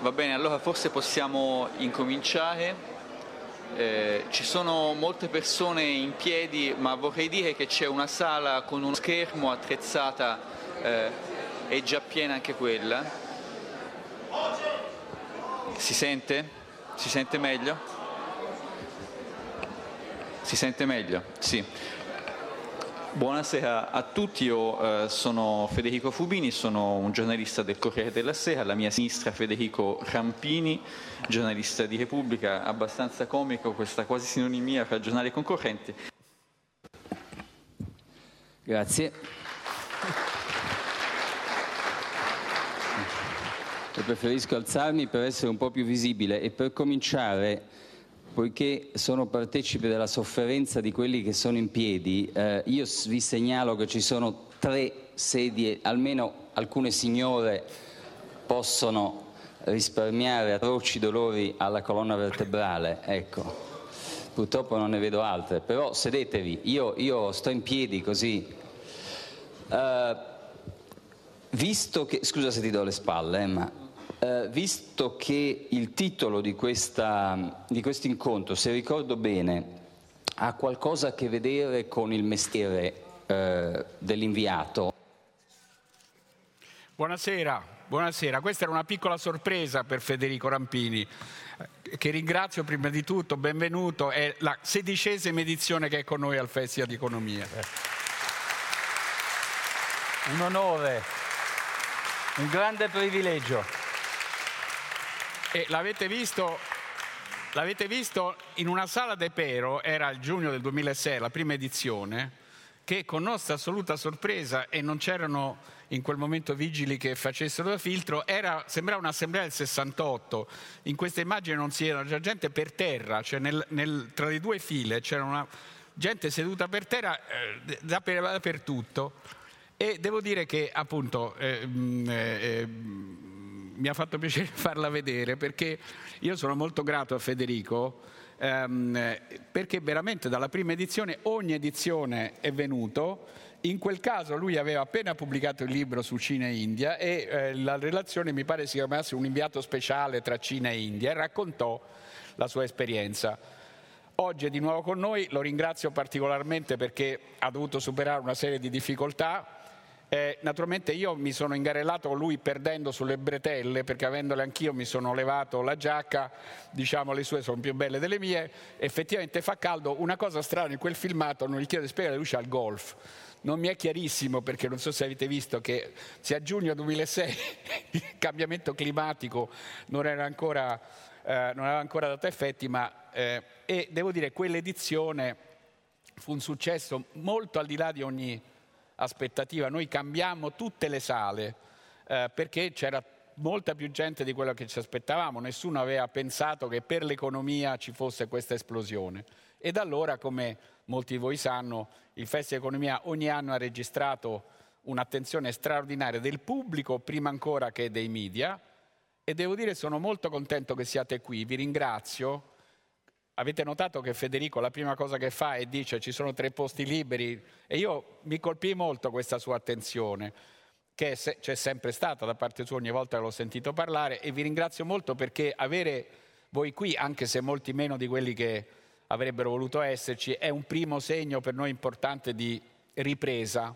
Va bene, allora forse possiamo incominciare. Eh, ci sono molte persone in piedi, ma vorrei dire che c'è una sala con uno schermo attrezzata, eh, è già piena anche quella. Si sente? Si sente meglio? Si sente meglio? Sì. Buonasera a tutti, io eh, sono Federico Fubini, sono un giornalista del Corriere della Sera, alla mia sinistra Federico Rampini, giornalista di Repubblica, abbastanza comico questa quasi sinonimia fra giornali e concorrenti. Grazie. Io preferisco alzarmi per essere un po' più visibile e per cominciare poiché sono partecipe della sofferenza di quelli che sono in piedi, eh, io vi segnalo che ci sono tre sedie, almeno alcune signore possono risparmiare atroci dolori alla colonna vertebrale, ecco. Purtroppo non ne vedo altre, però sedetevi, io, io sto in piedi così. Uh, visto che, scusa se ti do le spalle, eh, ma eh, visto che il titolo di, questa, di questo incontro, se ricordo bene, ha qualcosa a che vedere con il mestiere eh, dell'inviato. Buonasera, buonasera. Questa era una piccola sorpresa per Federico Rampini, eh, che ringrazio prima di tutto, benvenuto. È la sedicesima edizione che è con noi al Festival di Economia. Un onore, un grande privilegio. E l'avete visto, l'avete visto in una sala de Pero, era il giugno del 2006, la prima edizione, che con nostra assoluta sorpresa, e non c'erano in quel momento vigili che facessero da filtro, era, sembrava un'assemblea del 68. In questa immagine non si era già gente per terra, cioè nel, nel, tra le due file c'era una gente seduta per terra eh, dappertutto. E devo dire che appunto eh, eh, mi ha fatto piacere farla vedere perché io sono molto grato a Federico ehm, perché veramente dalla prima edizione ogni edizione è venuto. In quel caso lui aveva appena pubblicato il libro su Cina e India e eh, la relazione mi pare si chiamasse un inviato speciale tra Cina e India e raccontò la sua esperienza. Oggi è di nuovo con noi, lo ringrazio particolarmente perché ha dovuto superare una serie di difficoltà, eh, naturalmente io mi sono ingarellato con lui perdendo sulle bretelle, perché avendole anch'io mi sono levato la giacca, diciamo le sue sono più belle delle mie, effettivamente fa caldo. Una cosa strana in quel filmato, non gli chiedo di spiegare, lui c'ha il golf. Non mi è chiarissimo perché non so se avete visto che se a giugno 2006 il cambiamento climatico non era ancora, eh, non aveva ancora dato effetti, ma eh, e devo dire quell'edizione fu un successo molto al di là di ogni aspettativa. Noi cambiamo tutte le sale eh, perché c'era molta più gente di quello che ci aspettavamo, nessuno aveva pensato che per l'economia ci fosse questa esplosione. E da allora, come molti di voi sanno, il Festival Economia ogni anno ha registrato un'attenzione straordinaria del pubblico, prima ancora che dei media, e devo dire sono molto contento che siate qui, vi ringrazio Avete notato che Federico la prima cosa che fa è dice ci sono tre posti liberi e io mi colpì molto questa sua attenzione che c'è sempre stata da parte sua ogni volta che l'ho sentito parlare e vi ringrazio molto perché avere voi qui, anche se molti meno di quelli che avrebbero voluto esserci, è un primo segno per noi importante di ripresa.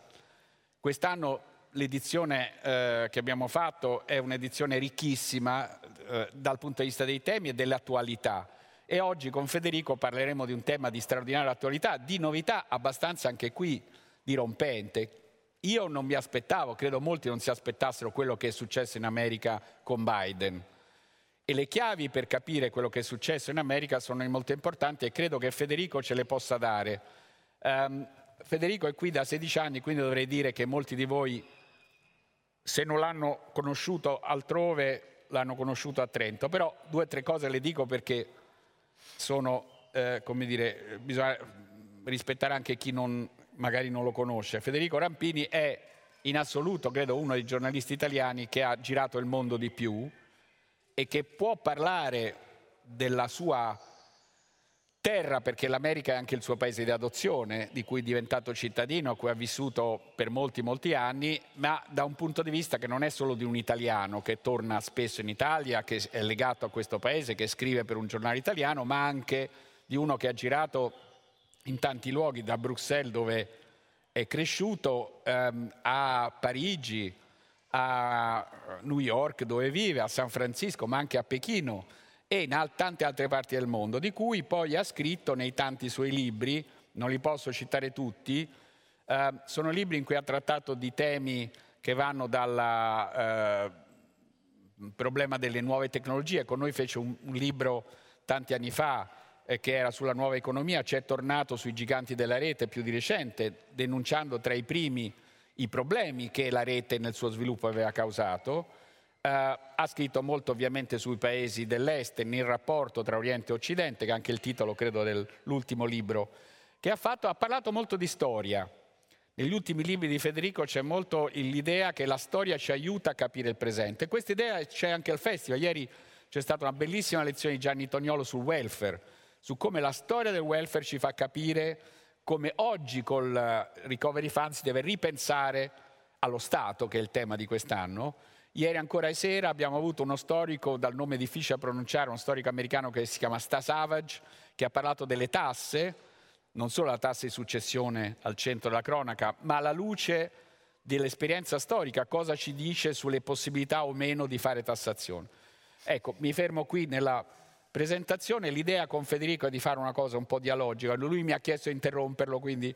Quest'anno l'edizione eh, che abbiamo fatto è un'edizione ricchissima eh, dal punto di vista dei temi e dell'attualità e oggi con Federico parleremo di un tema di straordinaria attualità, di novità abbastanza anche qui dirompente. Io non mi aspettavo, credo molti non si aspettassero quello che è successo in America con Biden. E le chiavi per capire quello che è successo in America sono molto importanti e credo che Federico ce le possa dare. Um, Federico è qui da 16 anni, quindi dovrei dire che molti di voi, se non l'hanno conosciuto altrove, l'hanno conosciuto a Trento. Però due o tre cose le dico perché sono, eh, come dire, bisogna rispettare anche chi non, magari non lo conosce. Federico Rampini è in assoluto, credo, uno dei giornalisti italiani che ha girato il mondo di più e che può parlare della sua terra perché l'America è anche il suo paese di adozione, di cui è diventato cittadino, a cui ha vissuto per molti, molti anni, ma da un punto di vista che non è solo di un italiano che torna spesso in Italia, che è legato a questo paese, che scrive per un giornale italiano, ma anche di uno che ha girato in tanti luoghi, da Bruxelles dove è cresciuto, ehm, a Parigi, a New York dove vive, a San Francisco, ma anche a Pechino e in tante altre parti del mondo, di cui poi ha scritto nei tanti suoi libri, non li posso citare tutti, eh, sono libri in cui ha trattato di temi che vanno dal eh, problema delle nuove tecnologie. Con noi fece un, un libro tanti anni fa eh, che era sulla nuova economia, ci è tornato sui giganti della rete più di recente, denunciando tra i primi i problemi che la rete nel suo sviluppo aveva causato Uh, ha scritto molto ovviamente sui paesi dell'Est, nel rapporto tra Oriente e Occidente, che è anche il titolo credo dell'ultimo libro che ha fatto, ha parlato molto di storia. Negli ultimi libri di Federico c'è molto l'idea che la storia ci aiuta a capire il presente. Questa idea c'è anche al festival. Ieri c'è stata una bellissima lezione di Gianni Tognolo sul welfare, su come la storia del welfare ci fa capire come oggi col Recovery Fund si deve ripensare allo Stato, che è il tema di quest'anno, Ieri ancora sera abbiamo avuto uno storico dal nome difficile da pronunciare, uno storico americano che si chiama Sta Savage, che ha parlato delle tasse, non solo la tassa di successione al centro della cronaca, ma alla luce dell'esperienza storica, cosa ci dice sulle possibilità o meno di fare tassazione. Ecco, mi fermo qui nella presentazione. L'idea con Federico è di fare una cosa un po' dialogica. Lui mi ha chiesto di interromperlo, quindi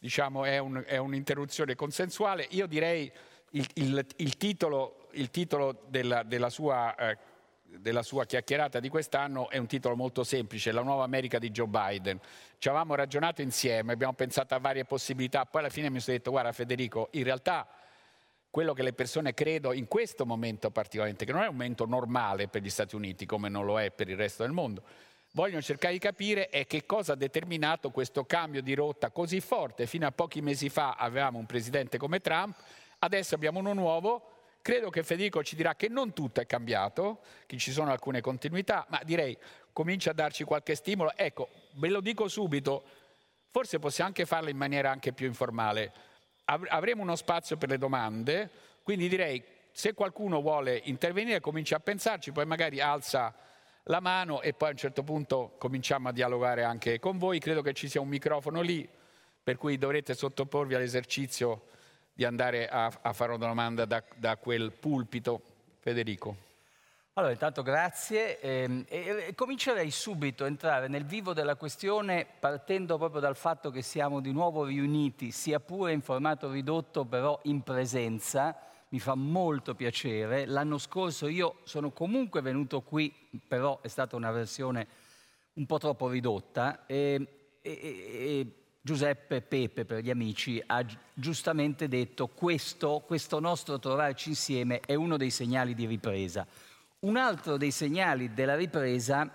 diciamo è, un, è un'interruzione consensuale. Io direi il, il, il titolo, il titolo della, della, sua, eh, della, sua, chiacchierata di quest'anno è un titolo molto semplice, La nuova America di Joe Biden. Ci avevamo ragionato insieme, abbiamo pensato a varie possibilità, poi alla fine mi sono detto, guarda Federico, in realtà quello che le persone credo in questo momento particolarmente, che non è un momento normale per gli Stati Uniti come non lo è per il resto del mondo, vogliono cercare di capire è che cosa ha determinato questo cambio di rotta così forte. Fino a pochi mesi fa avevamo un presidente come Trump Adesso abbiamo uno nuovo, credo che Federico ci dirà che non tutto è cambiato, che ci sono alcune continuità, ma direi comincia a darci qualche stimolo. Ecco, ve lo dico subito, forse possiamo anche farlo in maniera anche più informale. Avremo uno spazio per le domande, quindi direi se qualcuno vuole intervenire comincia a pensarci, poi magari alza la mano e poi a un certo punto cominciamo a dialogare anche con voi. Credo che ci sia un microfono lì, per cui dovrete sottoporvi all'esercizio di andare a, a fare una domanda da, da, quel pulpito. Federico. Allora, intanto grazie. Eh, e, comincerei subito a entrare nel vivo della questione partendo proprio dal fatto che siamo di nuovo riuniti, sia pure in formato ridotto, però in presenza. Mi fa molto piacere. L'anno scorso io sono comunque venuto qui, però è stata una versione un po' troppo ridotta. E, e, e Giuseppe Pepe per gli amici ha giustamente detto questo, questo nostro trovarci insieme è uno dei segnali di ripresa. Un altro dei segnali della ripresa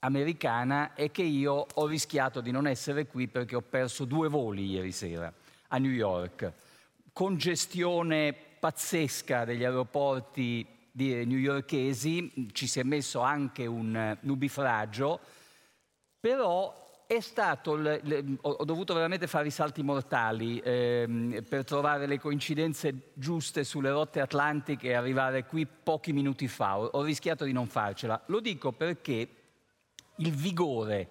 americana è che io ho rischiato di non essere qui perché ho perso due voli ieri sera a New York. Congestione pazzesca degli aeroporti newyorkesi, ci si è messo anche un nubifragio, però è stato, le, le, ho dovuto veramente fare i salti mortali ehm, per trovare le coincidenze giuste sulle rotte atlantiche e arrivare qui pochi minuti fa. Ho, ho rischiato di non farcela. Lo dico perché il vigore,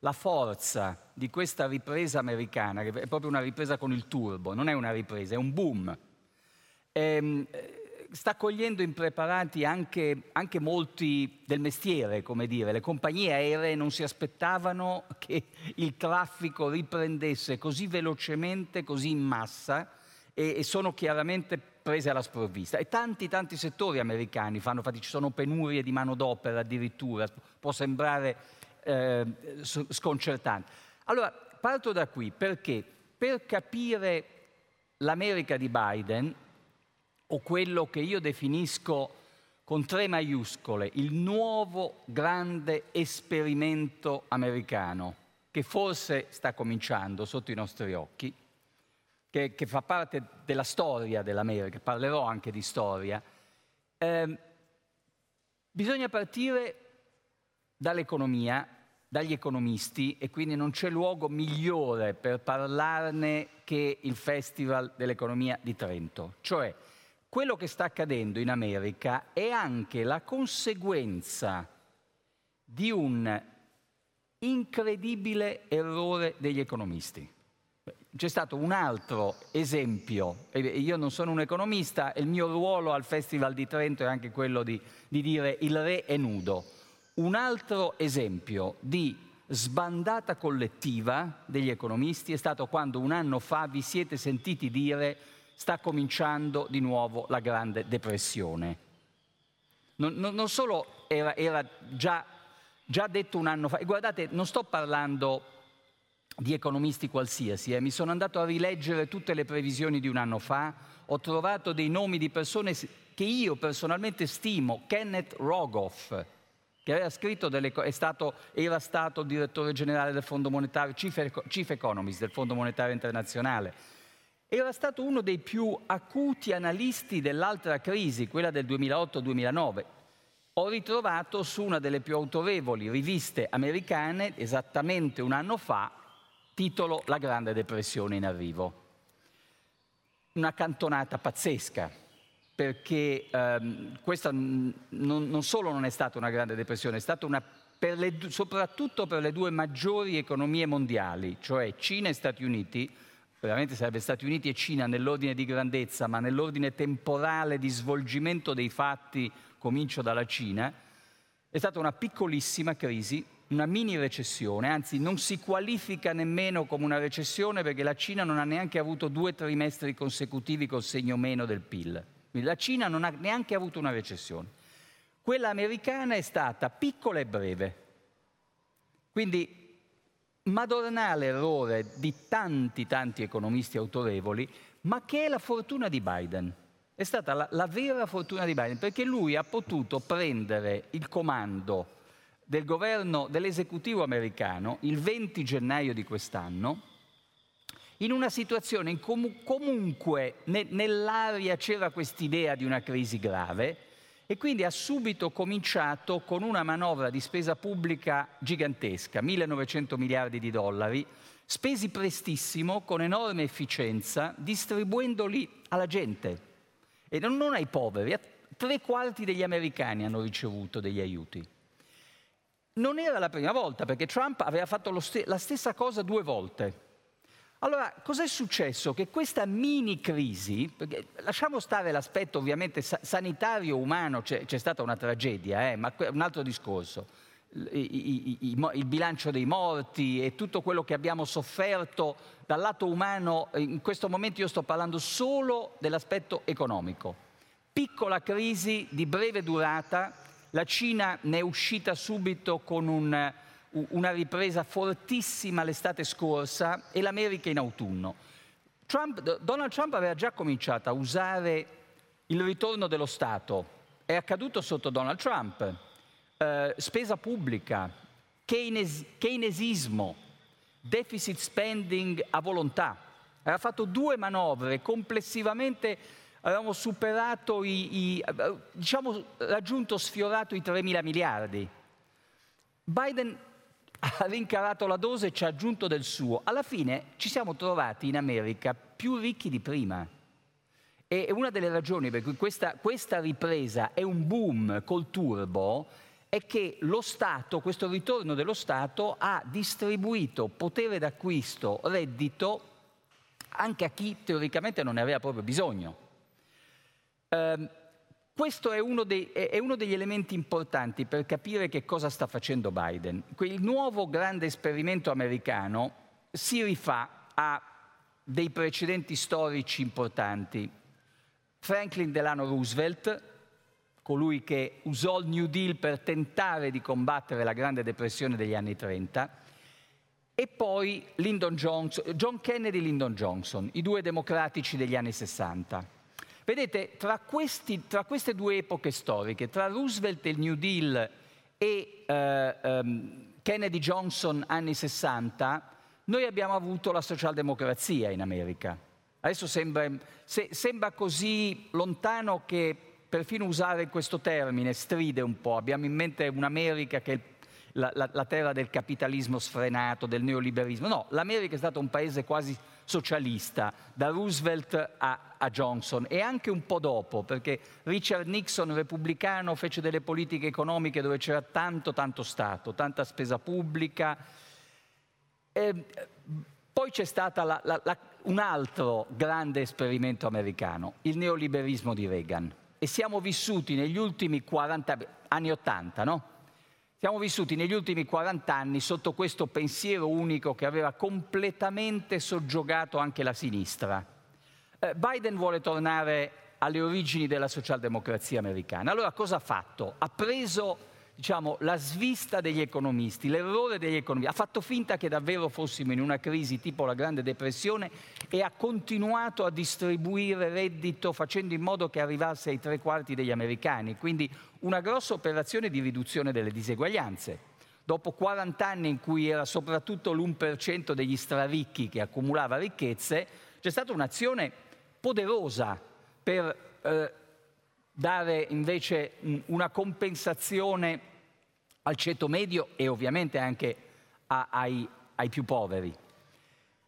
la forza di questa ripresa americana, che è proprio una ripresa con il turbo, non è una ripresa, è un boom. Ehm, sta cogliendo impreparati anche, anche, molti del mestiere, come dire. Le compagnie aeree non si aspettavano che il traffico riprendesse così velocemente, così in massa e, e sono chiaramente prese alla sprovvista. E tanti, tanti settori americani fanno fatica, ci sono penurie di manodopera addirittura, può sembrare eh, sconcertante. Allora, parto da qui perché per capire l'America di Biden o quello che io definisco con tre maiuscole, il nuovo grande esperimento americano, che forse sta cominciando sotto i nostri occhi, che, che fa parte della storia dell'America, parlerò anche di storia, eh, bisogna partire dall'economia, dagli economisti e quindi non c'è luogo migliore per parlarne che il Festival dell'Economia di Trento. Cioè, quello che sta accadendo in America è anche la conseguenza di un incredibile errore degli economisti. C'è stato un altro esempio, io non sono un economista, il mio ruolo al Festival di Trento è anche quello di, di dire il re è nudo. Un altro esempio di sbandata collettiva degli economisti è stato quando un anno fa vi siete sentiti dire sta cominciando di nuovo la Grande Depressione. Non, non, non solo era, era già, già, detto un anno fa, e guardate, non sto parlando di economisti qualsiasi, eh. mi sono andato a rileggere tutte le previsioni di un anno fa, ho trovato dei nomi di persone che io personalmente stimo, Kenneth Rogoff, che delle, stato, era stato direttore generale del Fondo Monetario, chief, chief Economist del Fondo Monetario Internazionale. Era stato uno dei più acuti analisti dell'altra crisi, quella del 2008-2009. Ho ritrovato su una delle più autorevoli riviste americane, esattamente un anno fa, titolo La Grande Depressione in arrivo. Una cantonata pazzesca, perché ehm, questa non, non, solo non è stata una grande depressione, è stata una, per le, soprattutto per le due maggiori economie mondiali, cioè Cina e Stati Uniti, veramente sarebbe Stati Uniti e Cina nell'ordine di grandezza, ma nell'ordine temporale di svolgimento dei fatti, comincio dalla Cina, è stata una piccolissima crisi, una mini recessione, anzi non si qualifica nemmeno come una recessione perché la Cina non ha neanche avuto due trimestri consecutivi col segno meno del PIL. Quindi la Cina non ha neanche avuto una recessione. Quella americana è stata piccola e breve. Quindi madornale errore di tanti, tanti economisti autorevoli, ma che è la fortuna di Biden. È stata la, la vera fortuna di Biden, perché lui ha potuto prendere il comando del governo, dell'esecutivo americano il 20 gennaio di quest'anno, in una situazione in cui comunque ne, nell'aria c'era quest'idea di una crisi grave e quindi ha subito cominciato con una manovra di spesa pubblica gigantesca, 1900 miliardi di dollari, spesi prestissimo, con enorme efficienza, distribuendoli alla gente e non, ai poveri. Tre quarti degli americani hanno ricevuto degli aiuti. Non era la prima volta perché Trump aveva fatto st- la stessa cosa due volte. Allora, cos'è successo? Che questa mini crisi, lasciamo stare l'aspetto ovviamente sanitario, umano, c'è, c'è stata una tragedia, eh, ma un altro discorso. I, i, il bilancio dei morti e tutto quello che abbiamo sofferto dal lato umano, in questo momento io sto parlando solo dell'aspetto economico. Piccola crisi di breve durata, la Cina ne è uscita subito con un una ripresa fortissima l'estate scorsa e l'America in autunno. Trump, Donald Trump aveva già cominciato a usare il ritorno dello Stato, è accaduto sotto Donald Trump, eh, spesa pubblica, Keynes, keynesismo, deficit spending a volontà. Aveva fatto due manovre, complessivamente avevamo superato i, i diciamo raggiunto, sfiorato i 3 mila miliardi. Biden ha rincarato la dose e ci ha aggiunto del suo. Alla fine ci siamo trovati in America più ricchi di prima. E una delle ragioni per cui questa, questa ripresa è un boom col turbo è che lo Stato, questo ritorno dello Stato, ha distribuito potere d'acquisto, reddito, anche a chi teoricamente non ne aveva proprio bisogno. Um, questo è uno, dei, è uno, degli elementi importanti per capire che cosa sta facendo Biden. Il nuovo grande esperimento americano si rifà a dei precedenti storici importanti. Franklin Delano Roosevelt, colui che usò il New Deal per tentare di combattere la Grande Depressione degli anni 30, e poi Johnson, John Kennedy e Lyndon Johnson, i due democratici degli anni 60. Vedete, tra, questi, tra, queste due epoche storiche, tra Roosevelt e il New Deal e eh, um, Kennedy Johnson anni 60, noi abbiamo avuto la socialdemocrazia in America. Adesso sembra, se, sembra così lontano che perfino usare questo termine stride un po'. Abbiamo in mente un'America che la, la, la terra del capitalismo sfrenato, del neoliberismo. No, l'America è stato un paese quasi socialista, da Roosevelt a, a, Johnson e anche un po' dopo, perché Richard Nixon, repubblicano, fece delle politiche economiche dove c'era tanto, tanto Stato, tanta spesa pubblica. E, poi c'è stato un altro grande esperimento americano, il neoliberismo di Reagan. E siamo vissuti negli ultimi 40 anni 80, no? Siamo vissuti negli ultimi 40 anni sotto questo pensiero unico che aveva completamente soggiogato anche la sinistra. Eh, Biden vuole tornare alle origini della socialdemocrazia americana. Allora cosa ha fatto? Ha preso diciamo, la svista degli economisti, l'errore degli economisti, ha fatto finta che davvero fossimo in una crisi tipo la Grande Depressione e ha continuato a distribuire reddito facendo in modo che arrivasse ai tre quarti degli americani, quindi una grossa operazione di riduzione delle diseguaglianze. Dopo 40 anni in cui era soprattutto l'1% degli straricchi che accumulava ricchezze, c'è stata un'azione poderosa per eh, dare invece una compensazione al ceto medio e ovviamente anche a, ai, ai più poveri.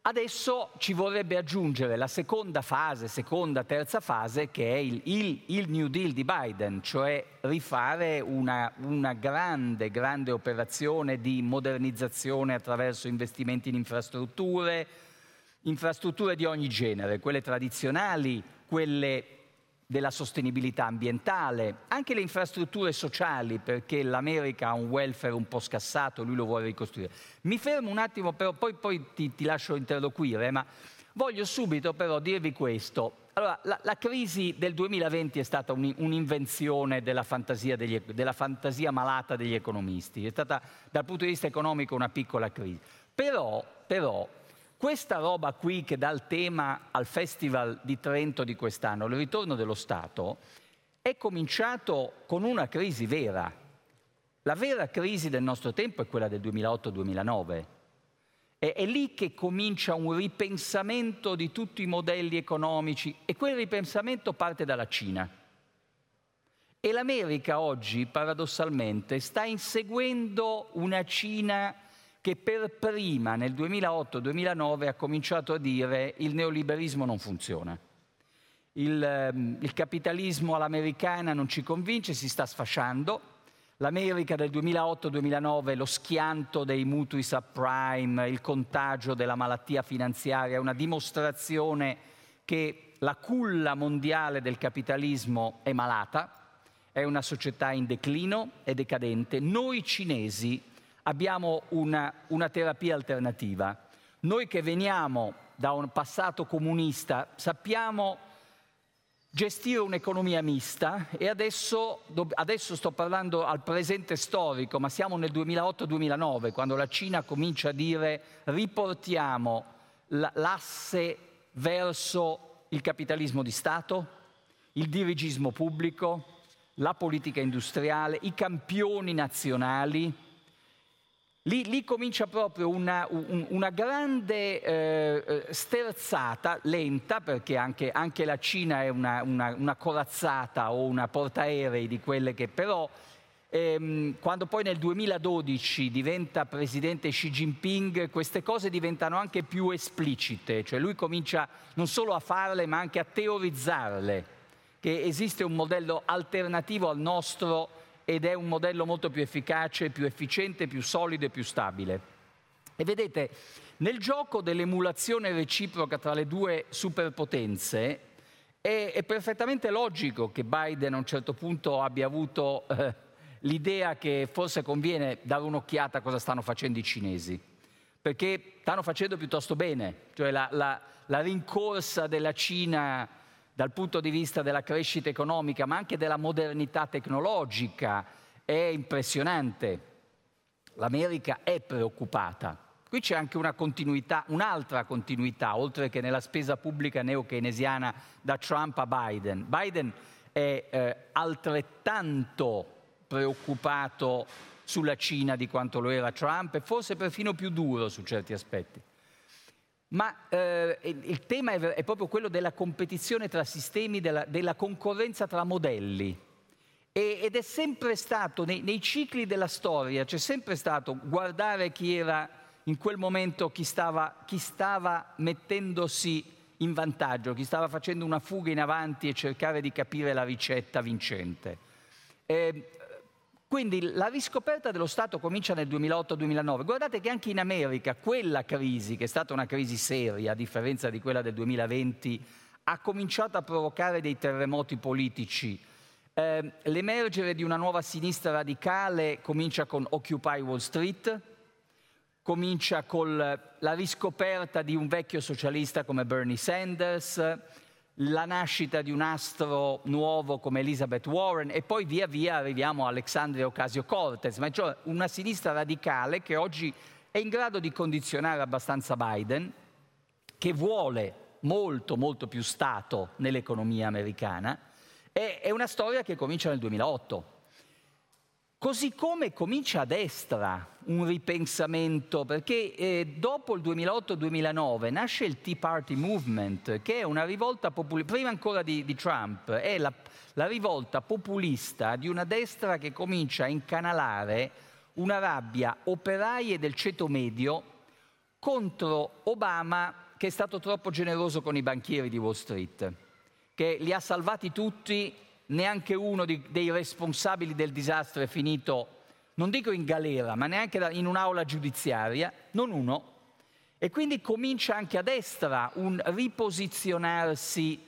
Adesso ci vorrebbe aggiungere la seconda fase, seconda, terza fase, che è il, il, il New Deal di Biden, cioè rifare una, una, grande, grande operazione di modernizzazione attraverso investimenti in infrastrutture, infrastrutture di ogni genere, quelle tradizionali, quelle della sostenibilità ambientale, anche le infrastrutture sociali, perché l'America ha un welfare un po' scassato, lui lo vuole ricostruire. Mi fermo un attimo, però poi, poi ti, ti, lascio interloquire, ma voglio subito però dirvi questo. Allora, la, la crisi del 2020 è stata un, un'invenzione della fantasia, degli, della fantasia malata degli economisti, è stata dal punto di vista economico una piccola crisi. Però, però questa roba qui che dà il tema al Festival di Trento di quest'anno, il ritorno dello Stato, è cominciato con una crisi vera. La vera crisi del nostro tempo è quella del 2008-2009. È, è lì che comincia un ripensamento di tutti i modelli economici e quel ripensamento parte dalla Cina. E l'America oggi, paradossalmente, sta inseguendo una Cina che per prima nel 2008-2009 ha cominciato a dire il neoliberismo non funziona. Il, ehm, il, capitalismo all'americana non ci convince, si sta sfasciando. L'America del 2008-2009, lo schianto dei mutui subprime, il contagio della malattia finanziaria, è una dimostrazione che la culla mondiale del capitalismo è malata, è una società in declino, è decadente. Noi cinesi abbiamo una, una terapia alternativa. Noi che veniamo da un passato comunista sappiamo gestire un'economia mista e adesso, adesso, sto parlando al presente storico, ma siamo nel 2008-2009, quando la Cina comincia a dire riportiamo l'asse verso il capitalismo di Stato, il dirigismo pubblico, la politica industriale, i campioni nazionali, Lì, lì, comincia proprio una, un, una grande eh, eh, sterzata, lenta, perché anche, anche la Cina è una, una, una, corazzata o una portaerei di quelle che però, ehm, quando poi nel 2012 diventa presidente Xi Jinping, queste cose diventano anche più esplicite, cioè lui comincia non solo a farle ma anche a teorizzarle, che esiste un modello alternativo al nostro ed è un modello molto più efficace, più efficiente, più solido e più stabile. E vedete, nel gioco dell'emulazione reciproca tra le due superpotenze è, è perfettamente logico che Biden a un certo punto abbia avuto eh, l'idea che forse conviene dare un'occhiata a cosa stanno facendo i cinesi, perché stanno facendo piuttosto bene, cioè la, la, la rincorsa della Cina dal punto di vista della crescita economica, ma anche della modernità tecnologica, è impressionante. L'America è preoccupata. Qui c'è anche una continuità, un'altra continuità, oltre che nella spesa pubblica neo-keynesiana da Trump a Biden. Biden è eh, altrettanto preoccupato sulla Cina di quanto lo era Trump e forse perfino più duro su certi aspetti. Ma eh, il tema è, è, proprio quello della competizione tra sistemi, della, della concorrenza tra modelli. ed è sempre stato, nei, nei cicli della storia, c'è sempre stato guardare chi era in quel momento, chi stava, chi stava mettendosi in vantaggio, chi stava facendo una fuga in avanti e cercare di capire la ricetta vincente. Eh, quindi la riscoperta dello Stato comincia nel 2008-2009. Guardate che anche in America quella crisi, che è stata una crisi seria, a differenza di quella del 2020, ha cominciato a provocare dei terremoti politici. Eh, l'emergere di una nuova sinistra radicale comincia con Occupy Wall Street, comincia con la riscoperta di un vecchio socialista come Bernie Sanders, la nascita di un astro nuovo come Elizabeth Warren e poi via via arriviamo a Alexandria Ocasio-Cortez, ma cioè una sinistra radicale che oggi è in grado di condizionare abbastanza Biden, che vuole molto molto più Stato nell'economia americana, è una storia che comincia nel 2008. Così come comincia a destra un ripensamento, perché eh, dopo il 2008-2009 nasce il Tea Party Movement, che è una rivolta populista, prima ancora di, di Trump, è la, la, rivolta populista di una destra che comincia a incanalare una rabbia operaie del ceto medio contro Obama che è stato troppo generoso con i banchieri di Wall Street, che li ha salvati tutti neanche uno di, dei responsabili del disastro è finito, non dico in galera, ma neanche in un'aula giudiziaria, non uno. E quindi comincia anche a destra un riposizionarsi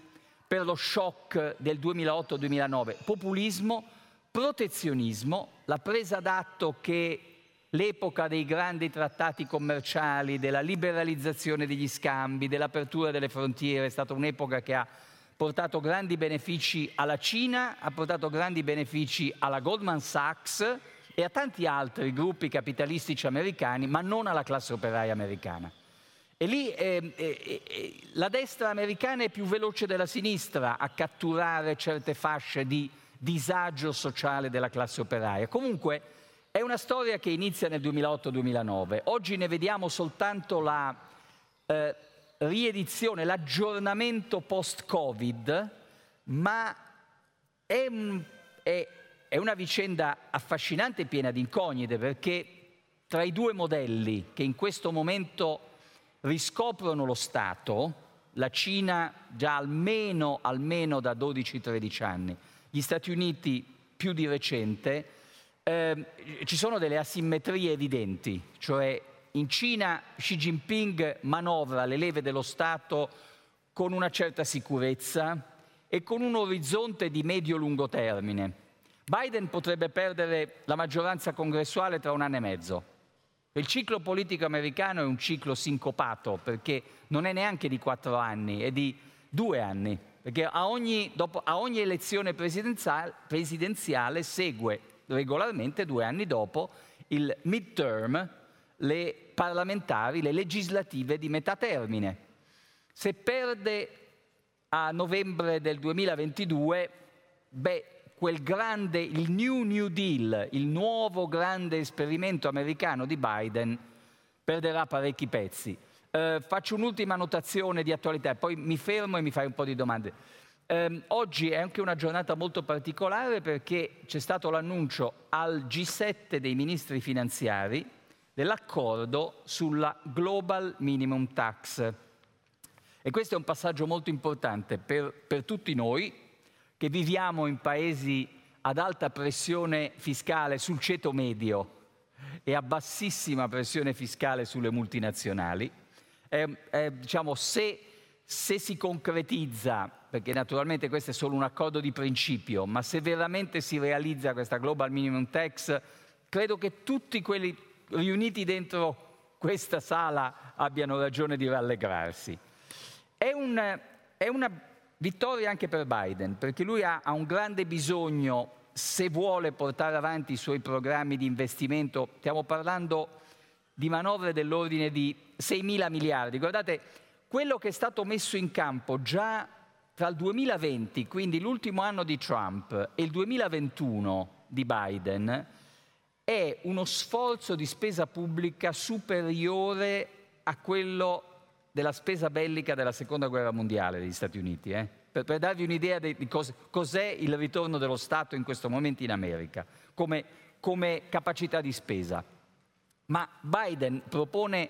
per lo shock del 2008-2009. Populismo, protezionismo, la presa d'atto che l'epoca dei grandi trattati commerciali, della liberalizzazione degli scambi, dell'apertura delle frontiere è stata un'epoca che ha portato grandi benefici alla Cina, ha portato grandi benefici alla Goldman Sachs e a tanti altri gruppi capitalistici americani, ma non alla classe operaia americana. E lì eh, eh, eh, la destra americana è più veloce della sinistra a catturare certe fasce di disagio sociale della classe operaia. Comunque è una storia che inizia nel 2008-2009. Oggi ne vediamo soltanto la eh, riedizione, l'aggiornamento post-Covid, ma è, un, è, è una vicenda affascinante e piena di incognite perché tra i due modelli che in questo momento riscoprono lo Stato, la Cina già almeno, almeno da 12-13 anni, gli Stati Uniti più di recente, eh, ci sono delle asimmetrie evidenti, cioè in Cina Xi Jinping manovra le leve dello Stato con una certa sicurezza e con un orizzonte di medio-lungo termine. Biden potrebbe perdere la maggioranza congressuale tra un anno e mezzo. Il ciclo politico americano è un ciclo sincopato perché non è neanche di quattro anni, è di due anni, perché a ogni, dopo, a ogni elezione presidenziale, presidenziale segue regolarmente due anni dopo il midterm, le parlamentari, le legislative di metà termine. Se perde a novembre del 2022, beh, quel grande, il New New Deal, il nuovo grande esperimento americano di Biden, perderà parecchi pezzi. Eh, faccio un'ultima notazione di attualità, poi mi fermo e mi fai un po' di domande. Eh, oggi è anche una giornata molto particolare perché c'è stato l'annuncio al G7 dei ministri finanziari dell'accordo sulla Global Minimum Tax. E questo è un passaggio molto importante per, per tutti noi che viviamo in paesi ad alta pressione fiscale sul ceto medio e a bassissima pressione fiscale sulle multinazionali. Eh, eh, diciamo, se, se si concretizza, perché naturalmente questo è solo un accordo di principio, ma se veramente si realizza questa Global Minimum Tax, credo che tutti quelli riuniti dentro questa sala abbiano ragione di rallegrarsi. È, un, è una vittoria anche per Biden, perché lui ha, ha un grande bisogno, se vuole portare avanti i suoi programmi di investimento, stiamo parlando di manovre dell'ordine di 6 mila miliardi. Guardate, quello che è stato messo in campo già tra il 2020, quindi l'ultimo anno di Trump, e il 2021 di Biden, è uno sforzo di spesa pubblica superiore a quello della spesa bellica della seconda guerra mondiale degli Stati Uniti, eh? per, per, darvi un'idea di, cos, cos'è il ritorno dello Stato in questo momento in America, come, come capacità di spesa. Ma Biden propone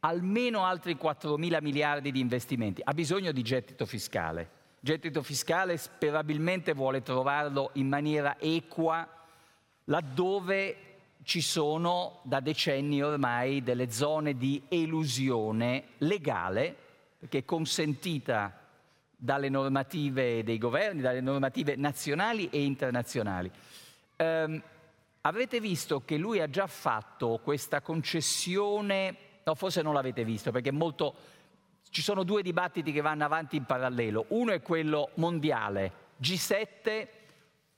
almeno altri 4 mila miliardi di investimenti, ha bisogno di gettito fiscale. Gettito fiscale sperabilmente vuole trovarlo in maniera equa laddove ci sono da decenni ormai delle zone di elusione legale, che è consentita dalle normative dei governi, dalle normative nazionali e internazionali. Um, avrete visto che lui ha già fatto questa concessione, no forse non l'avete visto perché molto, ci sono due dibattiti che vanno avanti in parallelo, uno è quello mondiale, G7,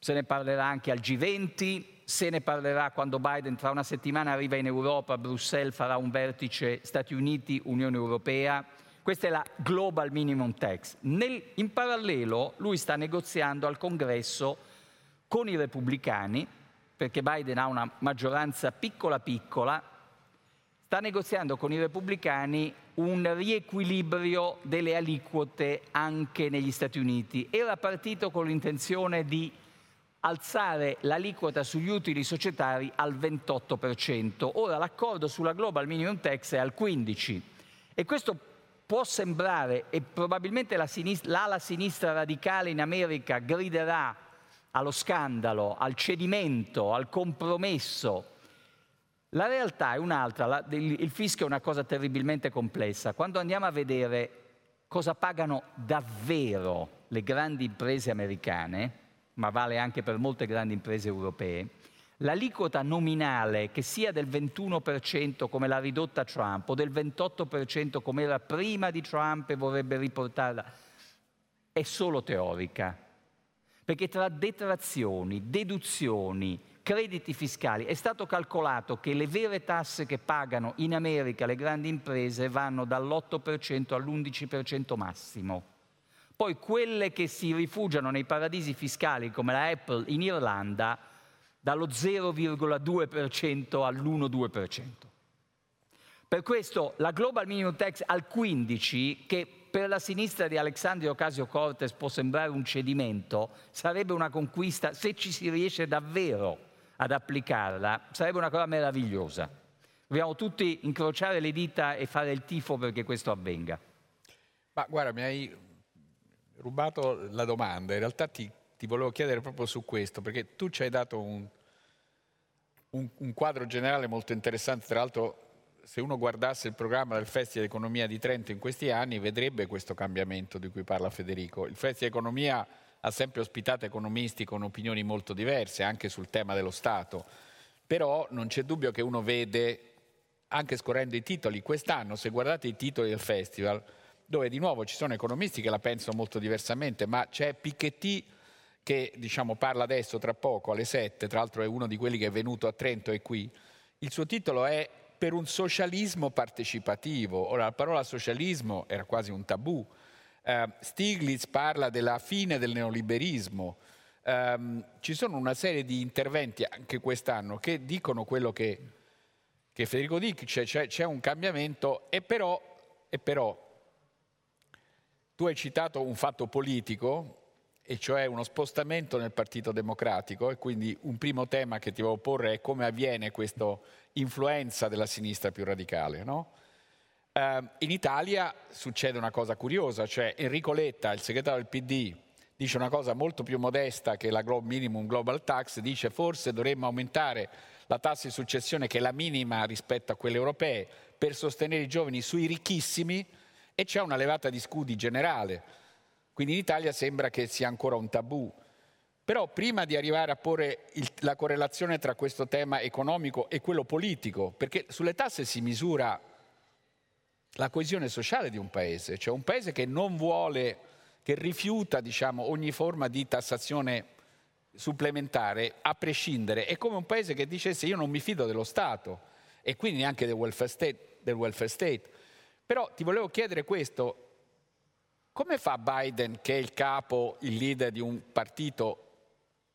se ne parlerà anche al G20, se ne parlerà quando Biden tra una settimana arriva in Europa, a Bruxelles farà un vertice Stati Uniti, Unione Europea. Questa è la Global Minimum Tax. Nel, in parallelo lui sta negoziando al Congresso con i repubblicani, perché Biden ha una maggioranza piccola piccola, sta negoziando con i repubblicani un riequilibrio delle aliquote anche negli Stati Uniti. Era partito con l'intenzione di alzare l'aliquota sugli utili societari al 28%. Ora l'accordo sulla Global Minimum Tax è al 15% e questo può sembrare, e probabilmente la sinistra, l'ala sinistra radicale in America griderà allo scandalo, al cedimento, al compromesso. La realtà è un'altra, il fischio è una cosa terribilmente complessa. Quando andiamo a vedere cosa pagano davvero le grandi imprese americane, ma vale anche per molte grandi imprese europee, l'aliquota nominale che sia del 21% come l'ha ridotta Trump o del 28% come era prima di Trump e vorrebbe riportarla, è solo teorica. Perché tra detrazioni, deduzioni, crediti fiscali è stato calcolato che le vere tasse che pagano in America le grandi imprese vanno dall'8% all'11% massimo. Poi quelle che si rifugiano nei paradisi fiscali come la Apple in Irlanda dallo 0,2% all'1,2%. Per questo la Global Minimum Tax al 15, che per la sinistra di Alexandria Ocasio-Cortez può sembrare un cedimento, sarebbe una conquista, se ci si riesce davvero ad applicarla, sarebbe una cosa meravigliosa. Dobbiamo tutti incrociare le dita e fare il tifo perché questo avvenga. Ma guarda, mi hai rubato la domanda, in realtà ti, ti, volevo chiedere proprio su questo, perché tu ci hai dato un, un, un quadro generale molto interessante, tra l'altro se uno guardasse il programma del Festival Economia di Trento in questi anni vedrebbe questo cambiamento di cui parla Federico. Il Festival Economia ha sempre ospitato economisti con opinioni molto diverse anche sul tema dello Stato, però non c'è dubbio che uno vede, anche scorrendo i titoli, quest'anno se guardate i titoli del festival, dove di nuovo ci sono economisti che la pensano molto diversamente, ma c'è Piketty che diciamo, parla adesso tra poco alle 7, tra l'altro è uno di quelli che è venuto a Trento e qui. Il suo titolo è Per un socialismo partecipativo. Ora la parola socialismo era quasi un tabù. Uh, Stiglitz parla della fine del neoliberismo. Um, ci sono una serie di interventi anche quest'anno che dicono quello che, che Federico dice, c'è, c'è un cambiamento e però, e però tu hai citato un fatto politico, e cioè uno spostamento nel Partito Democratico, e quindi un primo tema che ti volevo porre è come avviene questa influenza della sinistra più radicale. No? Uh, in Italia succede una cosa curiosa, cioè Enrico Letta, il segretario del PD, dice una cosa molto più modesta che la minimum global tax, dice forse dovremmo aumentare la tassa di successione che è la minima rispetto a quelle europee per sostenere i giovani sui ricchissimi, e c'è una levata di scudi generale. Quindi in Italia sembra che sia ancora un tabù. Però prima di arrivare a porre il, la correlazione tra questo tema economico e quello politico, perché sulle tasse si misura la coesione sociale di un paese, cioè un paese che non vuole, che rifiuta diciamo, ogni forma di tassazione supplementare, a prescindere, è come un paese che dicesse io non mi fido dello Stato e quindi neanche del welfare state. Del welfare state. Però ti volevo chiedere questo, come fa Biden, che è il capo, il leader di un partito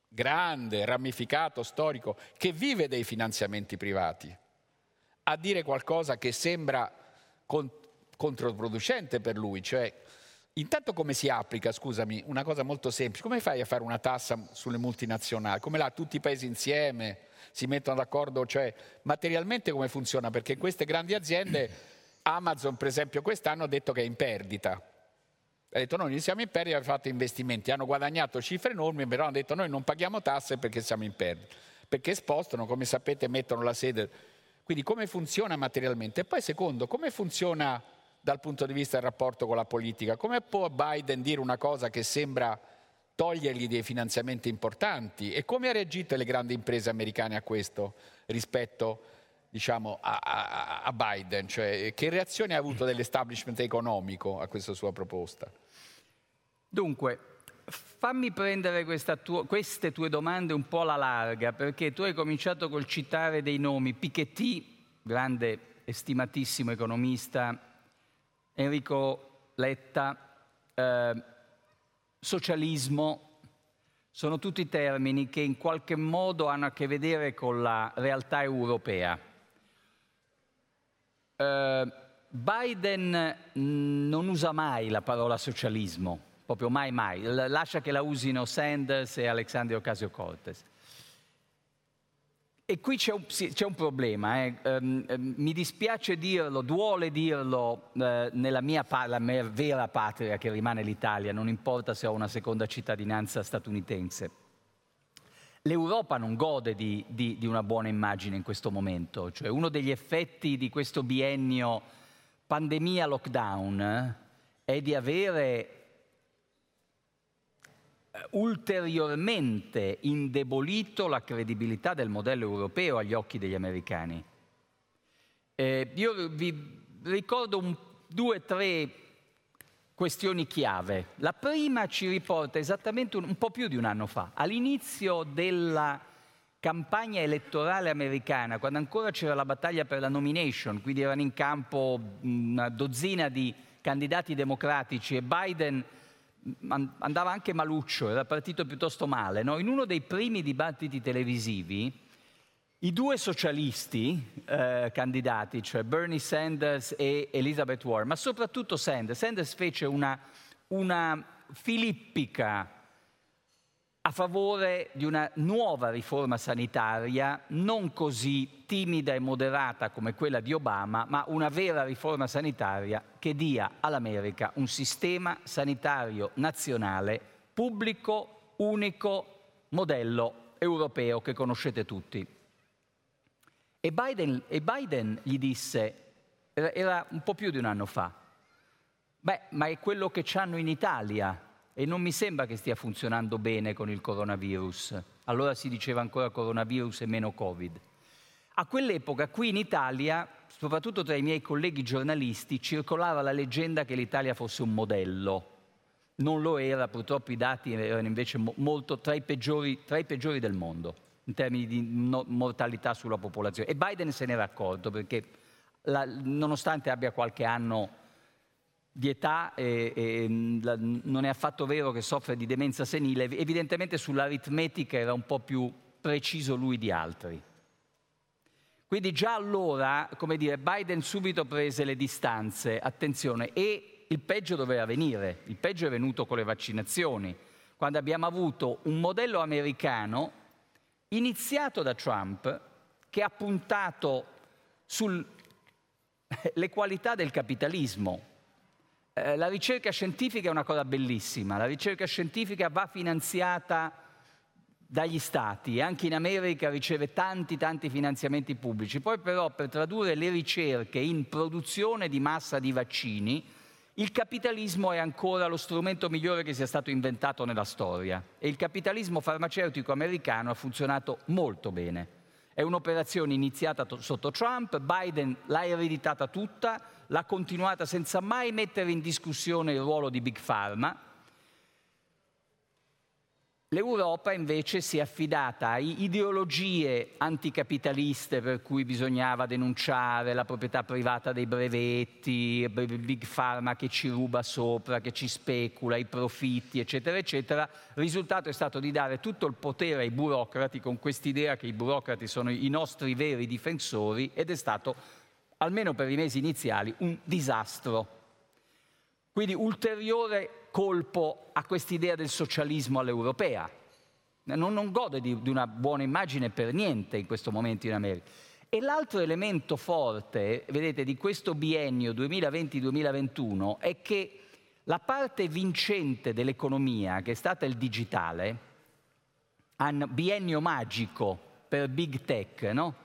grande, ramificato, storico, che vive dei finanziamenti privati, a dire qualcosa che sembra con, controproducente per lui, cioè intanto come si applica, scusami, una cosa molto semplice, come fai a fare una tassa sulle multinazionali? Come là tutti i paesi insieme si mettono d'accordo, cioè materialmente come funziona? Perché queste grandi aziende, Amazon per esempio quest'anno ha detto che è in perdita, ha detto noi siamo in perdita, hanno fatto investimenti, hanno guadagnato cifre enormi, però hanno detto noi non paghiamo tasse perché siamo in perdita, perché spostano, come sapete mettono la sede. Quindi come funziona materialmente? E poi secondo, come funziona dal punto di vista del rapporto con la politica. Come può Biden dire una cosa che sembra togliergli dei finanziamenti importanti? E come ha reagito le grandi imprese americane a questo rispetto diciamo, a, a, Biden? Cioè, che reazione ha avuto dell'establishment economico a questa sua proposta? Dunque, fammi prendere tuo, queste tue domande un po' alla larga, perché tu hai cominciato col citare dei nomi. Piketty, grande e stimatissimo economista, Enrico Letta, eh, socialismo, sono tutti termini che in qualche modo hanno a che vedere con la realtà europea. Eh, Biden non usa mai la parola socialismo, proprio mai mai, lascia che la usino Sanders e Alexandria Ocasio-Cortez. E qui c'è un, c'è un problema, eh. um, mi dispiace dirlo, duole dirlo eh, nella mia, la mia vera patria che rimane l'Italia, non importa se ho una seconda cittadinanza statunitense. L'Europa non gode di, di, di una buona immagine in questo momento, cioè uno degli effetti di questo biennio pandemia-lockdown eh, è di avere ulteriormente indebolito la credibilità del modello europeo agli occhi degli americani. Eh, io vi ricordo un, due o tre questioni chiave. La prima ci riporta esattamente un, un po' più di un anno fa, all'inizio della campagna elettorale americana, quando ancora c'era la battaglia per la nomination, quindi erano in campo una dozzina di candidati democratici e Biden andava anche maluccio, era partito piuttosto male. No? In uno dei primi dibattiti televisivi, i due socialisti eh, candidati, cioè Bernie Sanders e Elizabeth Warren, ma soprattutto Sanders, Sanders fece una, una filippica a favore di una nuova riforma sanitaria, non così timida e moderata come quella di Obama, ma una vera riforma sanitaria che dia all'America un sistema sanitario nazionale pubblico, unico, modello europeo che conoscete tutti. E Biden, e Biden gli disse, era un po' più di un anno fa, beh, ma è quello che hanno in Italia, e non mi sembra che stia funzionando bene con il coronavirus. Allora si diceva ancora coronavirus e meno Covid. A quell'epoca qui in Italia, soprattutto tra i miei colleghi giornalisti, circolava la leggenda che l'Italia fosse un modello. Non lo era, purtroppo i dati erano invece molto tra i peggiori, tra i peggiori del mondo in termini di no, mortalità sulla popolazione. E Biden se n'era accorto perché la, nonostante abbia qualche anno di età e, e, non è affatto vero che soffre di demenza senile, evidentemente sull'aritmetica era un po' più preciso lui di altri. Quindi già allora, come dire, Biden subito prese le distanze, attenzione, e il peggio doveva venire, il peggio è venuto con le vaccinazioni, quando abbiamo avuto un modello americano iniziato da Trump che ha puntato sulle qualità del capitalismo, eh, la ricerca scientifica è una cosa bellissima, la ricerca scientifica va finanziata dagli stati e anche in America riceve tanti tanti finanziamenti pubblici. Poi però per tradurre le ricerche in produzione di massa di vaccini, il capitalismo è ancora lo strumento migliore che sia stato inventato nella storia e il capitalismo farmaceutico americano ha funzionato molto bene. È un'operazione iniziata sotto Trump, Biden l'ha ereditata tutta, l'ha continuata senza mai mettere in discussione il ruolo di Big Pharma L'Europa invece si è affidata a ideologie anticapitaliste per cui bisognava denunciare la proprietà privata dei brevetti, Big Pharma che ci ruba sopra, che ci specula, i profitti, eccetera, eccetera. Il risultato è stato di dare tutto il potere ai burocrati con quest'idea che i burocrati sono i nostri veri difensori ed è stato almeno per i mesi iniziali, un disastro. Quindi ulteriore colpo a quest'idea del socialismo all'europea. Non, non gode di, di una buona immagine per niente in questo momento in America. E l'altro elemento forte, vedete, di questo biennio 2020-2021 è che la parte vincente dell'economia, che è stata il digitale, un biennio magico per big tech, no?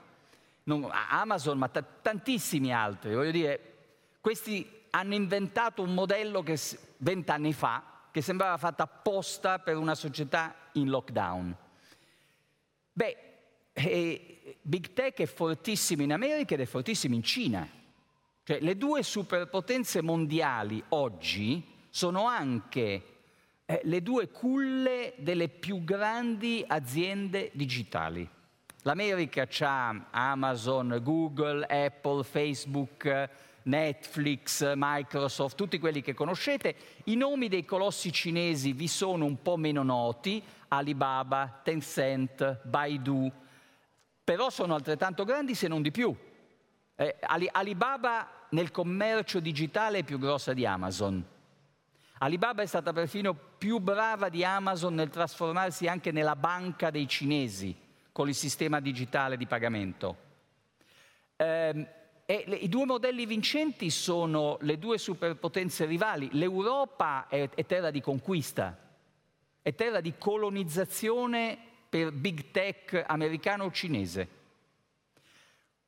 Non, Amazon, ma tantissimi altri, voglio dire, questi hanno inventato un modello che vent'anni fa che sembrava fatto apposta per una società in lockdown. Beh, eh, Big Tech è fortissimo in America ed è fortissimo in Cina. Cioè, le due superpotenze mondiali oggi sono anche eh, le due culle delle più grandi aziende digitali. L'America ha Amazon, Google, Apple, Facebook, Netflix, Microsoft, tutti quelli che conoscete. I nomi dei colossi cinesi vi sono un po' meno noti, Alibaba, Tencent, Baidu, però sono altrettanto grandi se non di più. Eh, Alibaba nel commercio digitale è più grossa di Amazon. Alibaba è stata perfino più brava di Amazon nel trasformarsi anche nella banca dei cinesi con il sistema digitale di pagamento. Eh, e le, I due modelli vincenti sono le due superpotenze rivali. L'Europa è, è terra di conquista, è terra di colonizzazione per big tech americano o cinese.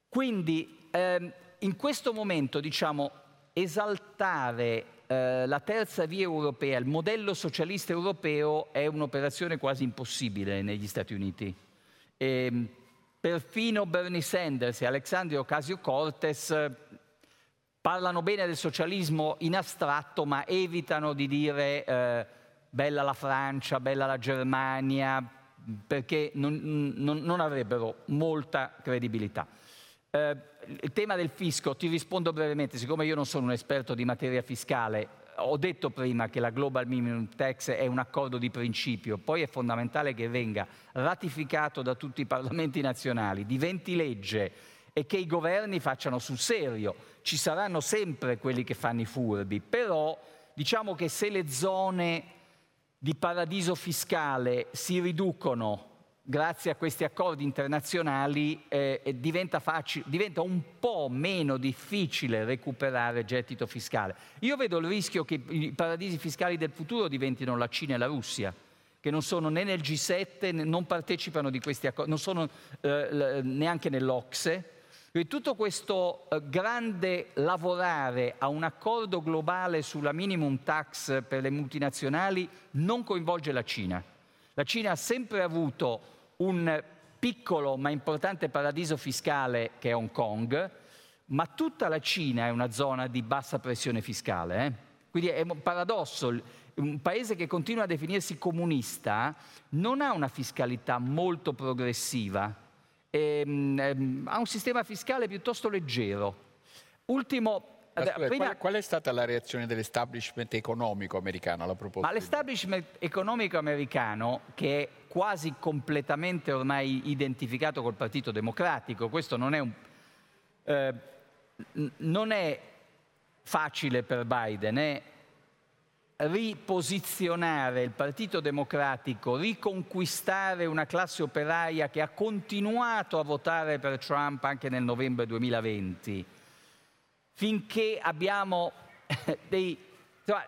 Quindi ehm, in questo momento, diciamo, esaltare eh, la terza via europea, il modello socialista europeo, è un'operazione quasi impossibile negli Stati Uniti. E, ehm, Perfino Bernie Sanders e Alexandria Ocasio-Cortez eh, parlano bene del socialismo in astratto, ma evitano di dire eh, bella la Francia, bella la Germania, perché non, non, non avrebbero molta credibilità. Eh, il tema del fisco, ti rispondo brevemente, siccome io non sono un esperto di materia fiscale, ho detto prima che la Global Minimum Tax è un accordo di principio, poi è fondamentale che venga ratificato da tutti i parlamenti nazionali, diventi legge e che i governi facciano sul serio. Ci saranno sempre quelli che fanno i furbi, però diciamo che se le zone di paradiso fiscale si riducono grazie a questi accordi internazionali eh, diventa, facile, diventa, un po' meno difficile recuperare gettito fiscale. Io vedo il rischio che i paradisi fiscali del futuro diventino la Cina e la Russia, che non sono né nel G7, non partecipano di questi accordi, non sono eh, neanche nell'Ocse. E tutto questo eh, grande lavorare a un accordo globale sulla minimum tax per le multinazionali non coinvolge la Cina. La Cina ha sempre avuto un piccolo ma importante paradiso fiscale che è Hong Kong, ma tutta la Cina è una zona di bassa pressione fiscale. Eh? Quindi è un paradosso, un paese che continua a definirsi comunista non ha una fiscalità molto progressiva, ehm, ehm, ha un sistema fiscale piuttosto leggero. Ultimo Scusa, prima... qual, qual, è stata la reazione dell'establishment economico americano alla proposta? Ma l'establishment economico americano, che è quasi completamente ormai identificato col Partito Democratico, questo non è, un, eh, non è facile per Biden, è riposizionare il Partito Democratico, riconquistare una classe operaia che ha continuato a votare per Trump anche nel novembre 2020 finché abbiamo dei,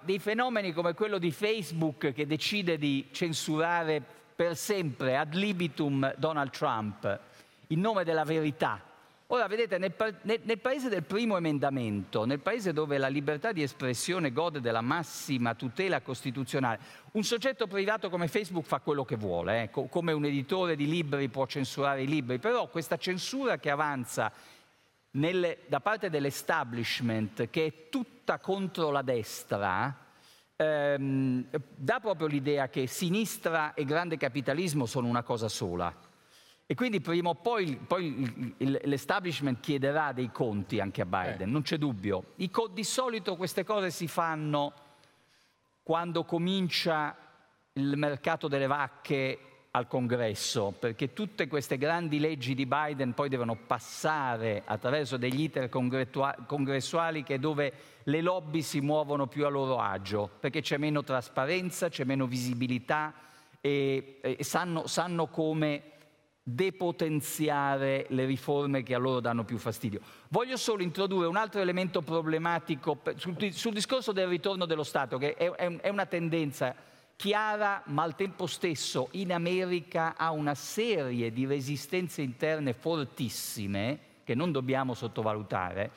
dei fenomeni come quello di Facebook che decide di censurare per sempre ad libitum Donald Trump in nome della verità. Ora, vedete, nel, nel, nel, paese del primo emendamento, nel paese dove la libertà di espressione gode della massima tutela costituzionale, un soggetto privato come Facebook fa quello che vuole, eh, co- come un editore di libri può censurare i libri, però questa censura che avanza nelle, da parte dell'establishment che è tutta contro la destra, ehm, dà proprio l'idea che sinistra e grande capitalismo sono una cosa sola. E quindi prima o poi, poi l'establishment chiederà dei conti anche a Biden, eh. non c'è dubbio. Co- di solito queste cose si fanno quando comincia il mercato delle vacche al congresso, perché tutte queste grandi leggi di Biden poi devono passare attraverso degli iter congressuali che dove le lobby si muovono più a loro agio, perché c'è meno trasparenza, c'è meno visibilità e, e sanno, sanno come depotenziare le riforme che a loro danno più fastidio. Voglio solo introdurre un altro elemento problematico sul, sul discorso del ritorno dello Stato, che è, è una tendenza chiara, ma al tempo stesso in America ha una serie di resistenze interne fortissime che non dobbiamo sottovalutare.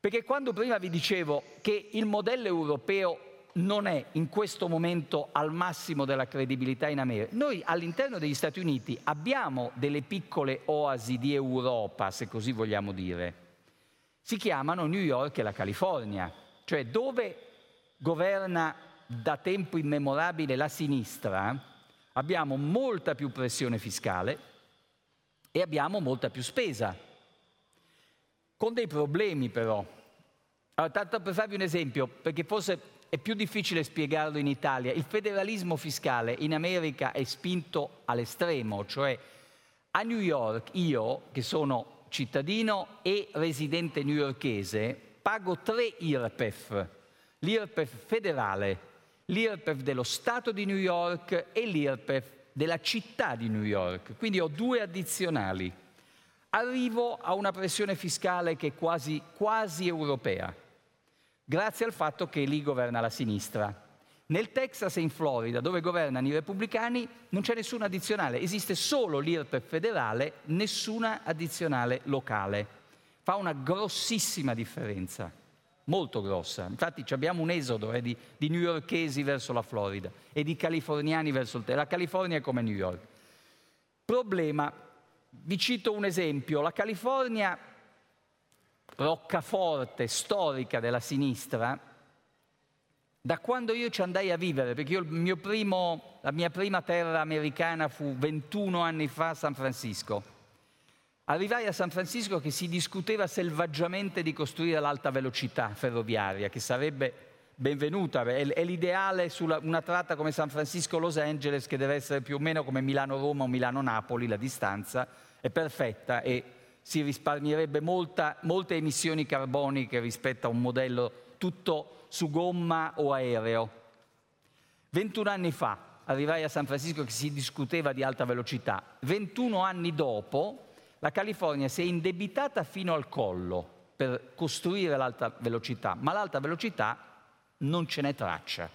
Perché quando prima vi dicevo che il modello europeo non è in questo momento al massimo della credibilità in America. Noi all'interno degli Stati Uniti abbiamo delle piccole oasi di Europa, se così vogliamo dire. Si chiamano New York e la California, cioè dove governa da tempo immemorabile la sinistra, abbiamo molta più pressione fiscale e abbiamo molta più spesa, con dei problemi però. Allora, tanto per farvi un esempio, perché forse è più difficile spiegarlo in Italia, il federalismo fiscale in America è spinto all'estremo, cioè a New York io, che sono cittadino e residente newyorkese, pago tre IRPEF, l'IRPEF federale, l'IRPEF dello Stato di New York e l'IRPEF della città di New York, quindi ho due addizionali. Arrivo a una pressione fiscale che è quasi, quasi europea, grazie al fatto che lì governa la sinistra. Nel Texas e in Florida, dove governano i repubblicani, non c'è nessuna addizionale, esiste solo l'IRPEF federale, nessuna addizionale locale. Fa una grossissima differenza molto grossa. Infatti abbiamo un esodo eh, di, di newyorkesi verso la Florida e di californiani verso il terra. La California è come New York. Problema, vi cito un esempio, la California, roccaforte storica della sinistra, da quando io ci andai a vivere, perché io, primo, la mia prima terra americana fu 21 anni fa a San Francisco, Arrivai a San Francisco che si discuteva selvaggiamente di costruire l'alta velocità ferroviaria, che sarebbe benvenuta, è, l'ideale su una tratta come San Francisco-Los Angeles, che deve essere più o meno come Milano-Roma o Milano-Napoli, la distanza è perfetta e si risparmierebbe molta, molte emissioni carboniche rispetto a un modello tutto su gomma o aereo. 21 anni fa arrivai a San Francisco che si discuteva di alta velocità. 21 anni dopo la California si è indebitata fino al collo per costruire l'alta velocità, ma l'alta velocità non ce n'è traccia.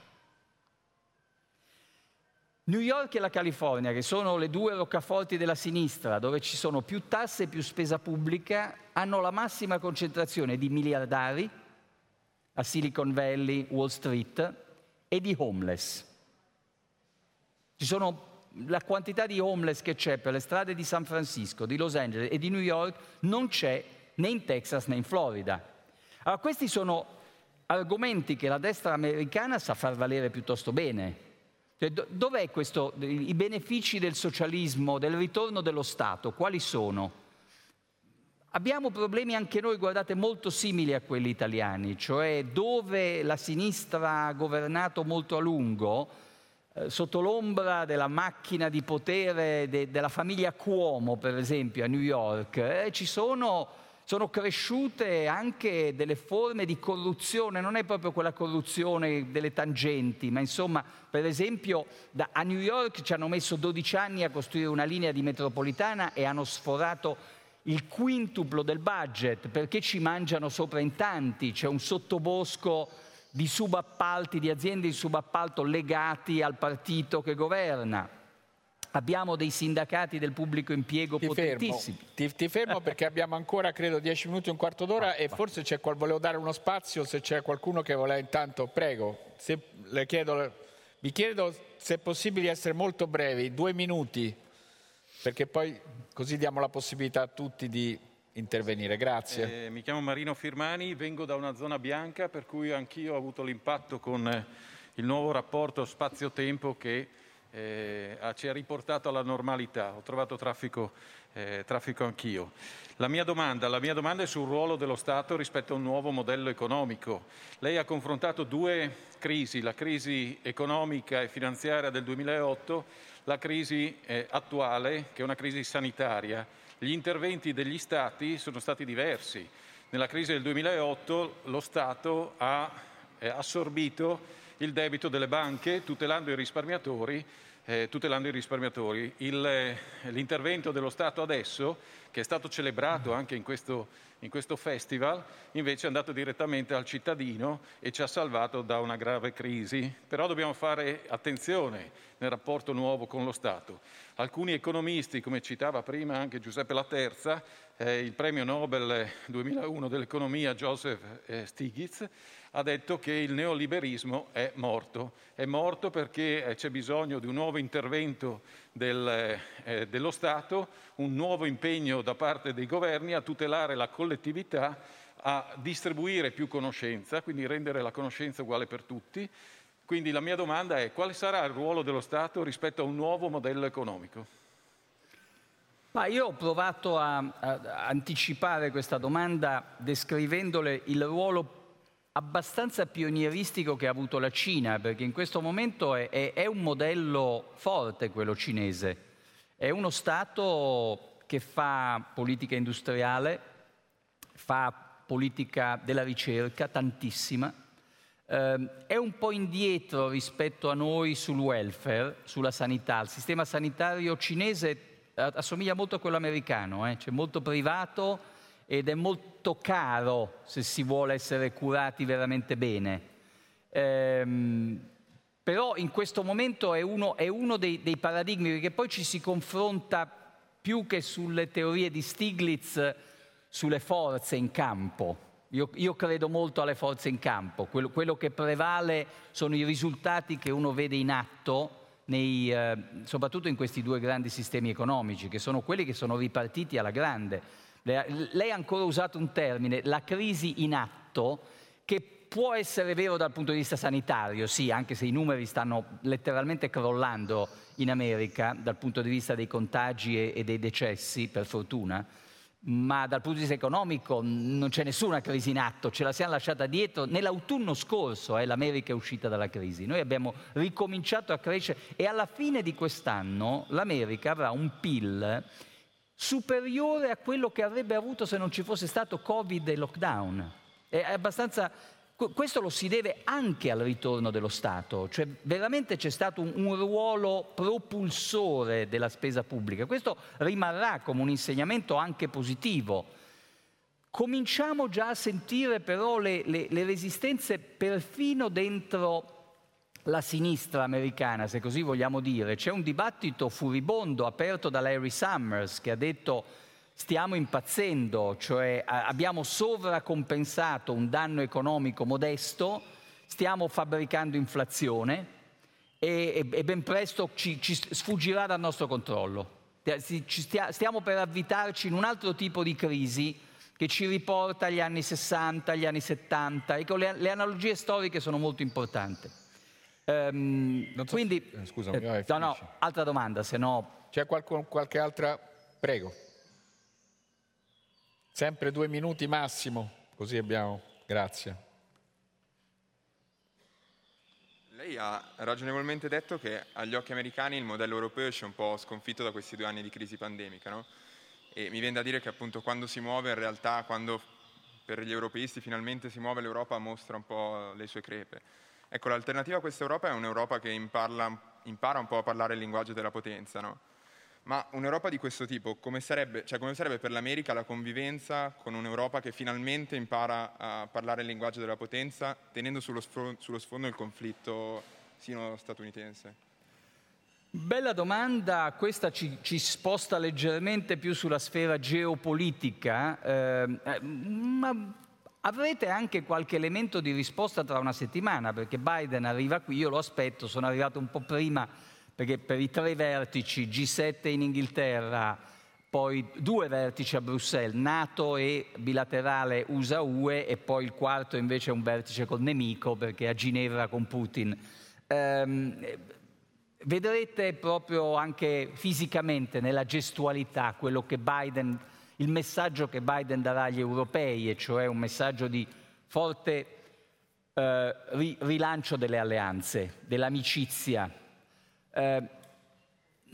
New York e la California, che sono le due roccaforti della sinistra, dove ci sono più tasse e più spesa pubblica, hanno la massima concentrazione di miliardari a Silicon Valley, Wall Street e di homeless. Ci sono la quantità di homeless che c'è per le strade di San Francisco, di Los Angeles e di New York non c'è né in Texas né in Florida. Allora, questi sono argomenti che la destra americana sa far valere piuttosto bene. Cioè, dov'è questo, i benefici del socialismo, del ritorno dello Stato, quali sono? Abbiamo problemi anche noi, guardate, molto simili a quelli italiani, cioè dove la sinistra ha governato molto a lungo, sotto l'ombra della macchina di potere de, della famiglia Cuomo, per esempio, a New York, eh, ci sono, sono cresciute anche delle forme di corruzione, non è proprio quella corruzione delle tangenti, ma insomma, per esempio, da, a New York ci hanno messo 12 anni a costruire una linea di metropolitana e hanno sforato il quintuplo del budget perché ci mangiano sopra in tanti, c'è un sottobosco di subappalti, di aziende di subappalto legati al partito che governa. Abbiamo dei sindacati del pubblico impiego ti potentissimi. Fermo. Ti, ti, fermo perché abbiamo ancora, credo, dieci minuti, un quarto d'ora ah, e va. forse c'è qual, volevo dare uno spazio se c'è qualcuno che vuole intanto. Prego, se, le chiedo, vi chiedo se è possibile essere molto brevi, due minuti, perché poi così diamo la possibilità a tutti di intervenire. Grazie. Eh, mi chiamo Marino Firmani, vengo da una zona bianca per cui anch'io ho avuto l'impatto con eh, il nuovo rapporto spazio-tempo che eh, ci ha riportato alla normalità. Ho trovato traffico, eh, traffico anch'io. La mia, domanda, la mia domanda è sul ruolo dello Stato rispetto a un nuovo modello economico. Lei ha confrontato due crisi, la crisi economica e finanziaria del 2008, la crisi eh, attuale che è una crisi sanitaria. Gli interventi degli Stati sono stati diversi. Nella crisi del 2008 lo Stato ha eh, assorbito il debito delle banche tutelando i risparmiatori. Eh, tutelando i risparmiatori. Il, eh, l'intervento dello Stato adesso, che è stato celebrato anche in questo, in questo festival, invece è andato direttamente al cittadino e ci ha salvato da una grave crisi. Però dobbiamo fare attenzione nel rapporto nuovo con lo Stato. Alcuni economisti, come citava prima anche Giuseppe Laterza, eh, il premio Nobel 2001 dell'economia Joseph eh, Stiglitz, ha detto che il neoliberismo è morto. È morto perché eh, c'è bisogno di un nuovo intervento del, eh, dello Stato, un nuovo impegno da parte dei governi a tutelare la collettività, a distribuire più conoscenza, quindi rendere la conoscenza uguale per tutti. Quindi la mia domanda è quale sarà il ruolo dello Stato rispetto a un nuovo modello economico? Ma io ho provato a, a anticipare questa domanda descrivendole il ruolo abbastanza pionieristico che ha avuto la Cina, perché in questo momento è, è, è un modello forte quello cinese. È uno Stato che fa politica industriale, fa politica della ricerca, tantissima, eh, è un po' indietro rispetto a noi sul welfare, sulla sanità. Il sistema sanitario cinese assomiglia molto a quello americano, eh? c'è molto privato ed è molto caro se si vuole essere curati veramente bene. Ehm, però in questo momento è uno, è uno dei, dei, paradigmi, perché poi ci si confronta più che sulle teorie di Stiglitz, sulle forze in campo. Io, io credo molto alle forze in campo, quello, quello, che prevale sono i risultati che uno vede in atto nei, eh, soprattutto in questi due grandi sistemi economici, che sono quelli che sono ripartiti alla grande. Lei ha ancora usato un termine, la crisi in atto, che può essere vero dal punto di vista sanitario, sì, anche se i numeri stanno letteralmente crollando in America dal punto di vista dei contagi e, dei decessi, per fortuna, ma dal punto di vista economico non c'è nessuna crisi in atto, ce la siamo lasciata dietro. Nell'autunno scorso eh, l'America è uscita dalla crisi, noi abbiamo ricominciato a crescere e alla fine di quest'anno l'America avrà un PIL superiore a quello che avrebbe avuto se non ci fosse stato Covid e lockdown. È abbastanza questo lo si deve anche al ritorno dello Stato, cioè veramente c'è stato un, un, ruolo propulsore della spesa pubblica. Questo rimarrà come un insegnamento anche positivo. Cominciamo già a sentire però le, le, le resistenze perfino dentro la sinistra americana, se così vogliamo dire. C'è un dibattito furibondo aperto da Larry Summers che ha detto stiamo impazzendo, cioè abbiamo sovracompensato un danno economico modesto, stiamo fabbricando inflazione e, e ben presto ci, ci, sfuggirà dal nostro controllo. Stia, stiamo per avvitarci in un altro tipo di crisi che ci riporta agli anni 60, agli anni 70. Ecco, le, le analogie storiche sono molto importanti. Um, so, quindi, eh, scusami, eh, no, no, altra domanda, se no... C'è qualche, qualche altra? Prego. Sempre due minuti massimo, così abbiamo. Grazie. Lei ha ragionevolmente detto che agli occhi americani il modello europeo esce un po' sconfitto da questi due anni di crisi pandemica, no? E mi viene da dire che appunto quando si muove, in realtà quando per gli europeisti finalmente si muove l'Europa mostra un po' le sue crepe. Ecco, l'alternativa a questa Europa è un'Europa che imparla, impara un po' a parlare il linguaggio della potenza, no? Ma un'Europa di questo tipo, come sarebbe, cioè come sarebbe per l'America la convivenza con un'Europa che finalmente impara a parlare il linguaggio della potenza, tenendo sullo, sfondo, sullo sfondo il conflitto sino-statunitense? Bella domanda, questa ci, ci, sposta leggermente più sulla sfera geopolitica, ehm, eh, ma avrete anche qualche elemento di risposta tra una settimana, perché Biden arriva qui, io lo aspetto, sono arrivato un po' prima perché per i tre vertici G7 in Inghilterra, poi due vertici a Bruxelles, Nato e bilaterale USA-UE e poi il quarto invece è un vertice col nemico perché a Ginevra con Putin. Ehm, Vedrete proprio anche fisicamente nella gestualità quello che Biden, il messaggio che Biden darà agli europei, e cioè un messaggio di forte eh, rilancio delle alleanze, dell'amicizia. Eh,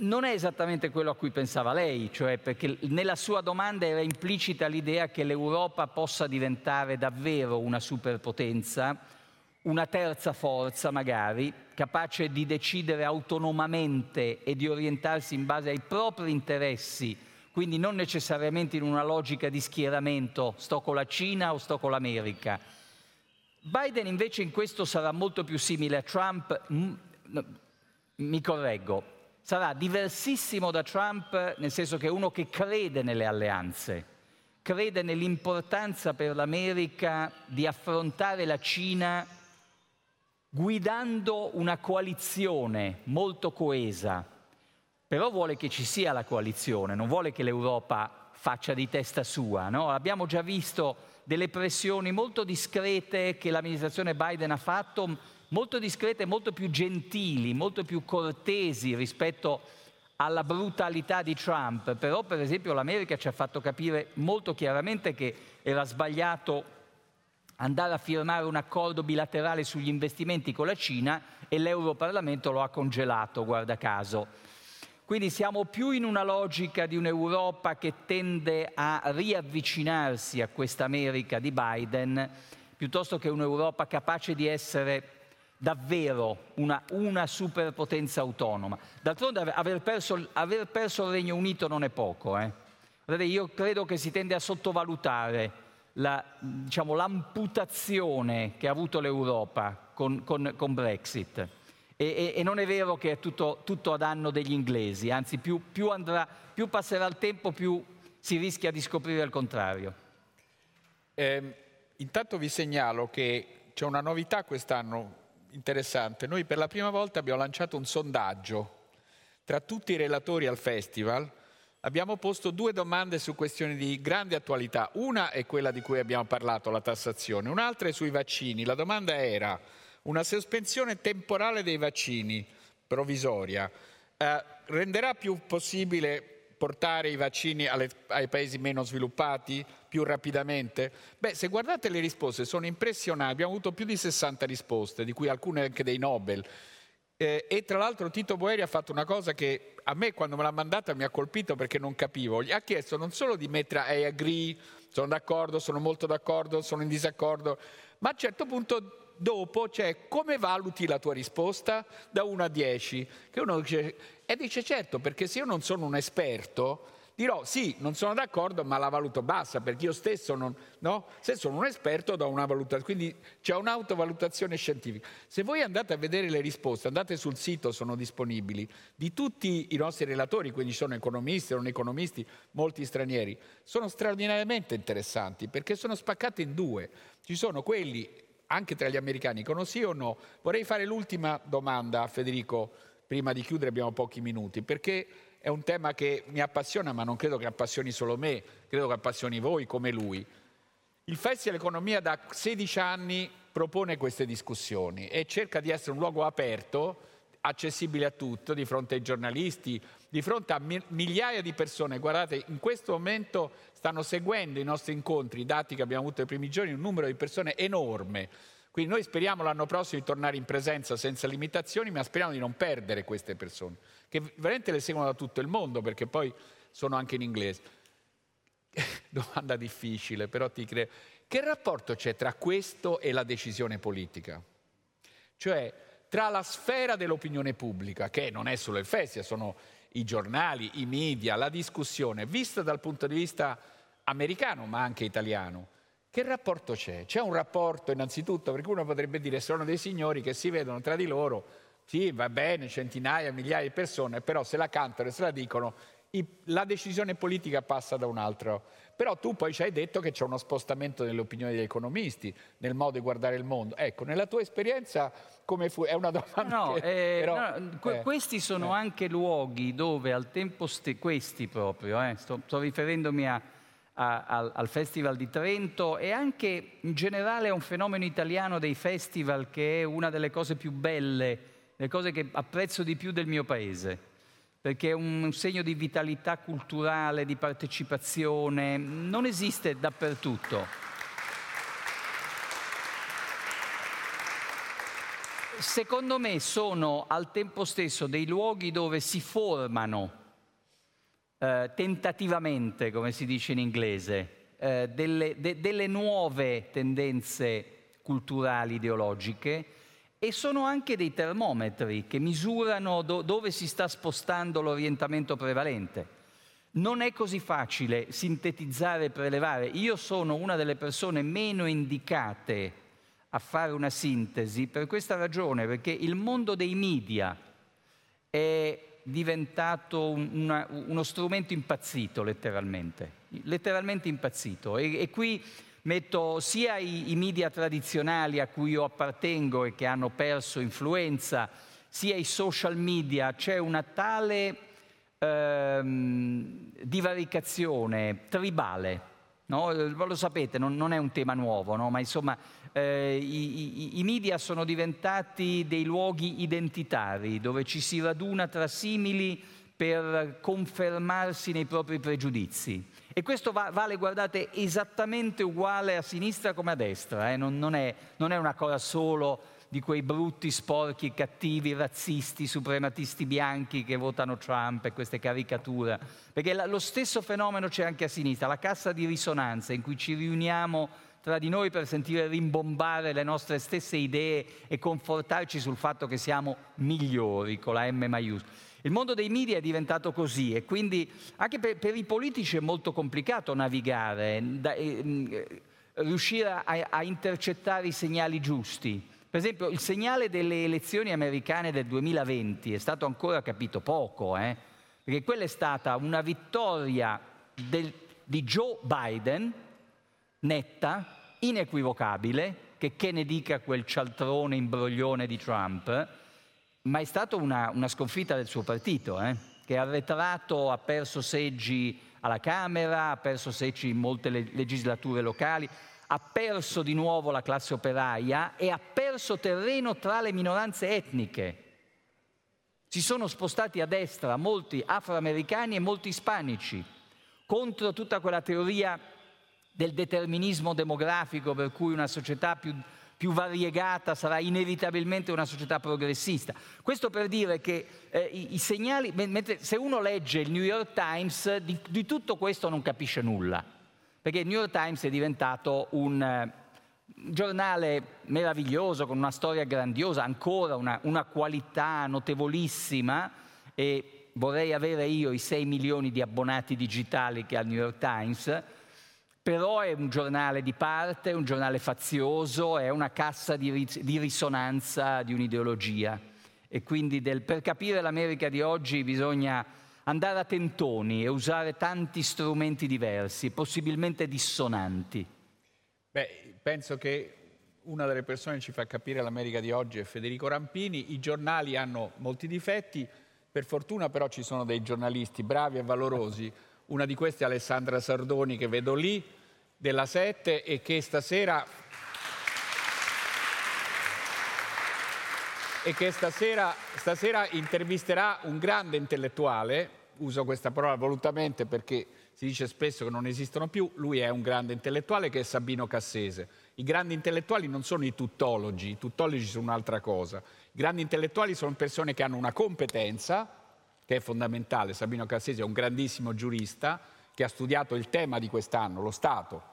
non è esattamente quello a cui pensava lei, cioè perché nella sua domanda era implicita l'idea che l'Europa possa diventare davvero una superpotenza, una terza forza magari, capace di decidere autonomamente e di orientarsi in base ai propri interessi, quindi non necessariamente in una logica di schieramento, sto con la Cina o sto con l'America. Biden invece in questo sarà molto più simile a Trump, mi correggo, sarà diversissimo da Trump nel senso che è uno che crede nelle alleanze, crede nell'importanza per l'America di affrontare la Cina guidando una coalizione molto coesa, però vuole che ci sia la coalizione, non vuole che l'Europa faccia di testa sua. No? Abbiamo già visto delle pressioni molto discrete che l'amministrazione Biden ha fatto molto discrete, molto più gentili, molto più cortesi rispetto alla brutalità di Trump, però per esempio l'America ci ha fatto capire molto chiaramente che era sbagliato andare a firmare un accordo bilaterale sugli investimenti con la Cina e l'Europarlamento lo ha congelato, guarda caso. Quindi siamo più in una logica di un'Europa che tende a riavvicinarsi a questa America di Biden, piuttosto che un'Europa capace di essere davvero una, una superpotenza autonoma. D'altronde aver perso, aver perso, il Regno Unito non è poco. Eh? Io credo che si tende a sottovalutare la, diciamo, l'amputazione che ha avuto l'Europa con, con, con Brexit. E, e, e, non è vero che è tutto, tutto a danno degli inglesi, anzi più, più, andrà, più, passerà il tempo più si rischia di scoprire il contrario. Eh, intanto vi segnalo che c'è una novità quest'anno interessante. Noi per la prima volta abbiamo lanciato un sondaggio tra tutti i relatori al festival. Abbiamo posto due domande su questioni di grande attualità. Una è quella di cui abbiamo parlato, la tassazione, un'altra è sui vaccini. La domanda era una sospensione temporale dei vaccini, provvisoria, eh, renderà più possibile portare i vaccini alle, ai paesi meno sviluppati più rapidamente? Beh, se guardate le risposte sono impressionanti, abbiamo avuto più di 60 risposte, di cui alcune anche dei Nobel. Eh, e tra l'altro Tito Boeri ha fatto una cosa che a me quando me l'ha mandata mi ha colpito perché non capivo. Gli ha chiesto non solo di mettere I agree, sono d'accordo, sono molto d'accordo, sono in disaccordo, ma a un certo punto dopo c'è come valuti la tua risposta da 1 a 10, che uno dice, e dice certo, perché se io non sono un esperto, dirò sì, non sono d'accordo, ma la valuto bassa, perché io stesso non, no? Se sono un esperto do una valutazione, quindi c'è un'autovalutazione scientifica. Se voi andate a vedere le risposte, andate sul sito, sono disponibili, di tutti i nostri relatori, quindi sono economisti, non economisti, molti stranieri, sono straordinariamente interessanti, perché sono spaccati in due. Ci sono quelli anche tra gli americani, con sì o no? Vorrei fare l'ultima domanda a Federico, prima di chiudere abbiamo pochi minuti, perché è un tema che mi appassiona, ma non credo che appassioni solo me, credo che appassioni voi come lui. Il Festival Economia da 16 anni propone queste discussioni e cerca di essere un luogo aperto, accessibile a tutti, di fronte ai giornalisti, di fronte a migliaia di persone. Guardate, in questo momento stanno seguendo i nostri incontri, i dati che abbiamo avuto nei primi giorni, un numero di persone enorme. Quindi noi speriamo l'anno prossimo di tornare in presenza senza limitazioni, ma speriamo di non perdere queste persone, che veramente le seguono da tutto il mondo, perché poi sono anche in inglese. Domanda difficile, però ti creo. Che rapporto c'è tra questo e la decisione politica? Cioè, tra la sfera dell'opinione pubblica, che non è solo il festival, sono i giornali, i media, la discussione, vista dal punto di vista americano ma anche italiano. Che rapporto c'è? C'è un rapporto innanzitutto, perché uno potrebbe dire sono dei signori che si vedono tra di loro, sì, va bene, centinaia, migliaia di persone, però se la cantano e se la dicono, la decisione politica passa da un altro. Però tu poi ci hai detto che c'è uno spostamento nelle opinioni degli economisti, nel modo di guardare il mondo. Ecco, nella tua esperienza come fu? È una domanda no, che, eh, però, no, eh, questi sono eh. anche luoghi dove al tempo stesso, questi proprio, eh, sto, sto, riferendomi a, a, al, al Festival di Trento e anche in generale a un fenomeno italiano dei festival che è una delle cose più belle le cose che apprezzo di più del mio paese, perché è un, segno di vitalità culturale, di partecipazione, non esiste dappertutto. Secondo me sono al tempo stesso dei luoghi dove si formano eh, tentativamente, come si dice in inglese, eh, delle, de, delle nuove tendenze culturali, ideologiche, e sono anche dei termometri che misurano do, dove si sta spostando l'orientamento prevalente. Non è così facile sintetizzare e prelevare. Io sono una delle persone meno indicate a fare una sintesi per questa ragione, perché il mondo dei media è diventato un, una, uno strumento impazzito letteralmente, letteralmente impazzito. E, e qui metto sia i, i, media tradizionali a cui io appartengo e che hanno perso influenza, sia i social media, c'è una tale ehm, divaricazione tribale. No? Lo sapete, non, non, è un tema nuovo, no? ma insomma eh, i, i, i media sono diventati dei luoghi identitari dove ci si raduna tra simili per confermarsi nei propri pregiudizi. E questo va, vale, guardate, esattamente uguale a sinistra come a destra, eh? non, non, è, non, è, una cosa solo di quei brutti, sporchi, cattivi, razzisti, suprematisti bianchi che votano Trump e queste caricature, perché la, lo stesso fenomeno c'è anche a sinistra, la cassa di risonanza in cui ci riuniamo tra di noi per sentire rimbombare le nostre stesse idee e confortarci sul fatto che siamo migliori con la M maiuscola. Il mondo dei media è diventato così e quindi anche per, per i politici è molto complicato navigare, da, eh, riuscire a, a intercettare i segnali giusti. Per esempio, il segnale delle elezioni americane del 2020 è stato ancora capito poco, eh? perché quella è stata una vittoria del, di Joe Biden netta, inequivocabile, che che ne dica quel cialtrone imbroglione di Trump, ma è stata una, una sconfitta del suo partito, eh? che ha arretrato, ha perso seggi alla Camera, ha perso seggi in molte legislature locali, ha perso di nuovo la classe operaia e ha perso terreno tra le minoranze etniche. Si sono spostati a destra molti afroamericani e molti ispanici contro tutta quella teoria del determinismo demografico per cui una società più, più variegata sarà inevitabilmente una società progressista. Questo per dire che eh, i, i, segnali, mentre se uno legge il New York Times, di, di, tutto questo non capisce nulla, perché il New York Times è diventato un eh, giornale meraviglioso, con una storia grandiosa, ancora una, una qualità notevolissima e vorrei avere io i 6 milioni di abbonati digitali che ha il New York Times, però è un giornale di parte, un giornale fazioso, è una cassa di, ris- di risonanza di un'ideologia. E quindi del, per capire l'America di oggi bisogna andare a tentoni e usare tanti strumenti diversi, possibilmente dissonanti. Beh, penso che una delle persone che ci fa capire l'America di oggi è Federico Rampini. I giornali hanno molti difetti, per fortuna però ci sono dei giornalisti bravi e valorosi. Una di queste è Alessandra Sardoni che vedo lì, della Sette e che stasera e che stasera, stasera intervisterà un grande intellettuale, uso questa parola volutamente perché si dice spesso che non esistono più, lui è un grande intellettuale che è Sabino Cassese. I grandi intellettuali non sono i tuttologi, i tuttologi sono un'altra cosa. I grandi intellettuali sono persone che hanno una competenza, che è fondamentale. Sabino Cassese è un grandissimo giurista, che ha studiato il tema di quest'anno, lo Stato,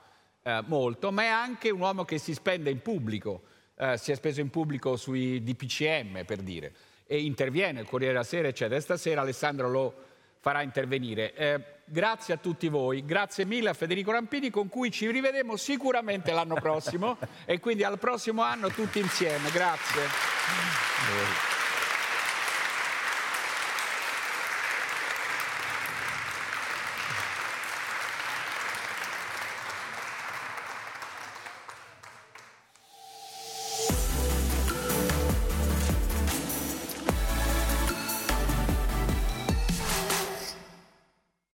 eh, molto, ma è anche un uomo che si spende in pubblico, eh, si è speso in pubblico sui DPCM per dire, e interviene, il Corriere della Sera, eccetera. E stasera Alessandro lo farà intervenire. Eh, grazie a tutti voi, grazie mille a Federico Rampini con cui ci rivedremo sicuramente l'anno prossimo e quindi al prossimo anno tutti insieme. Grazie.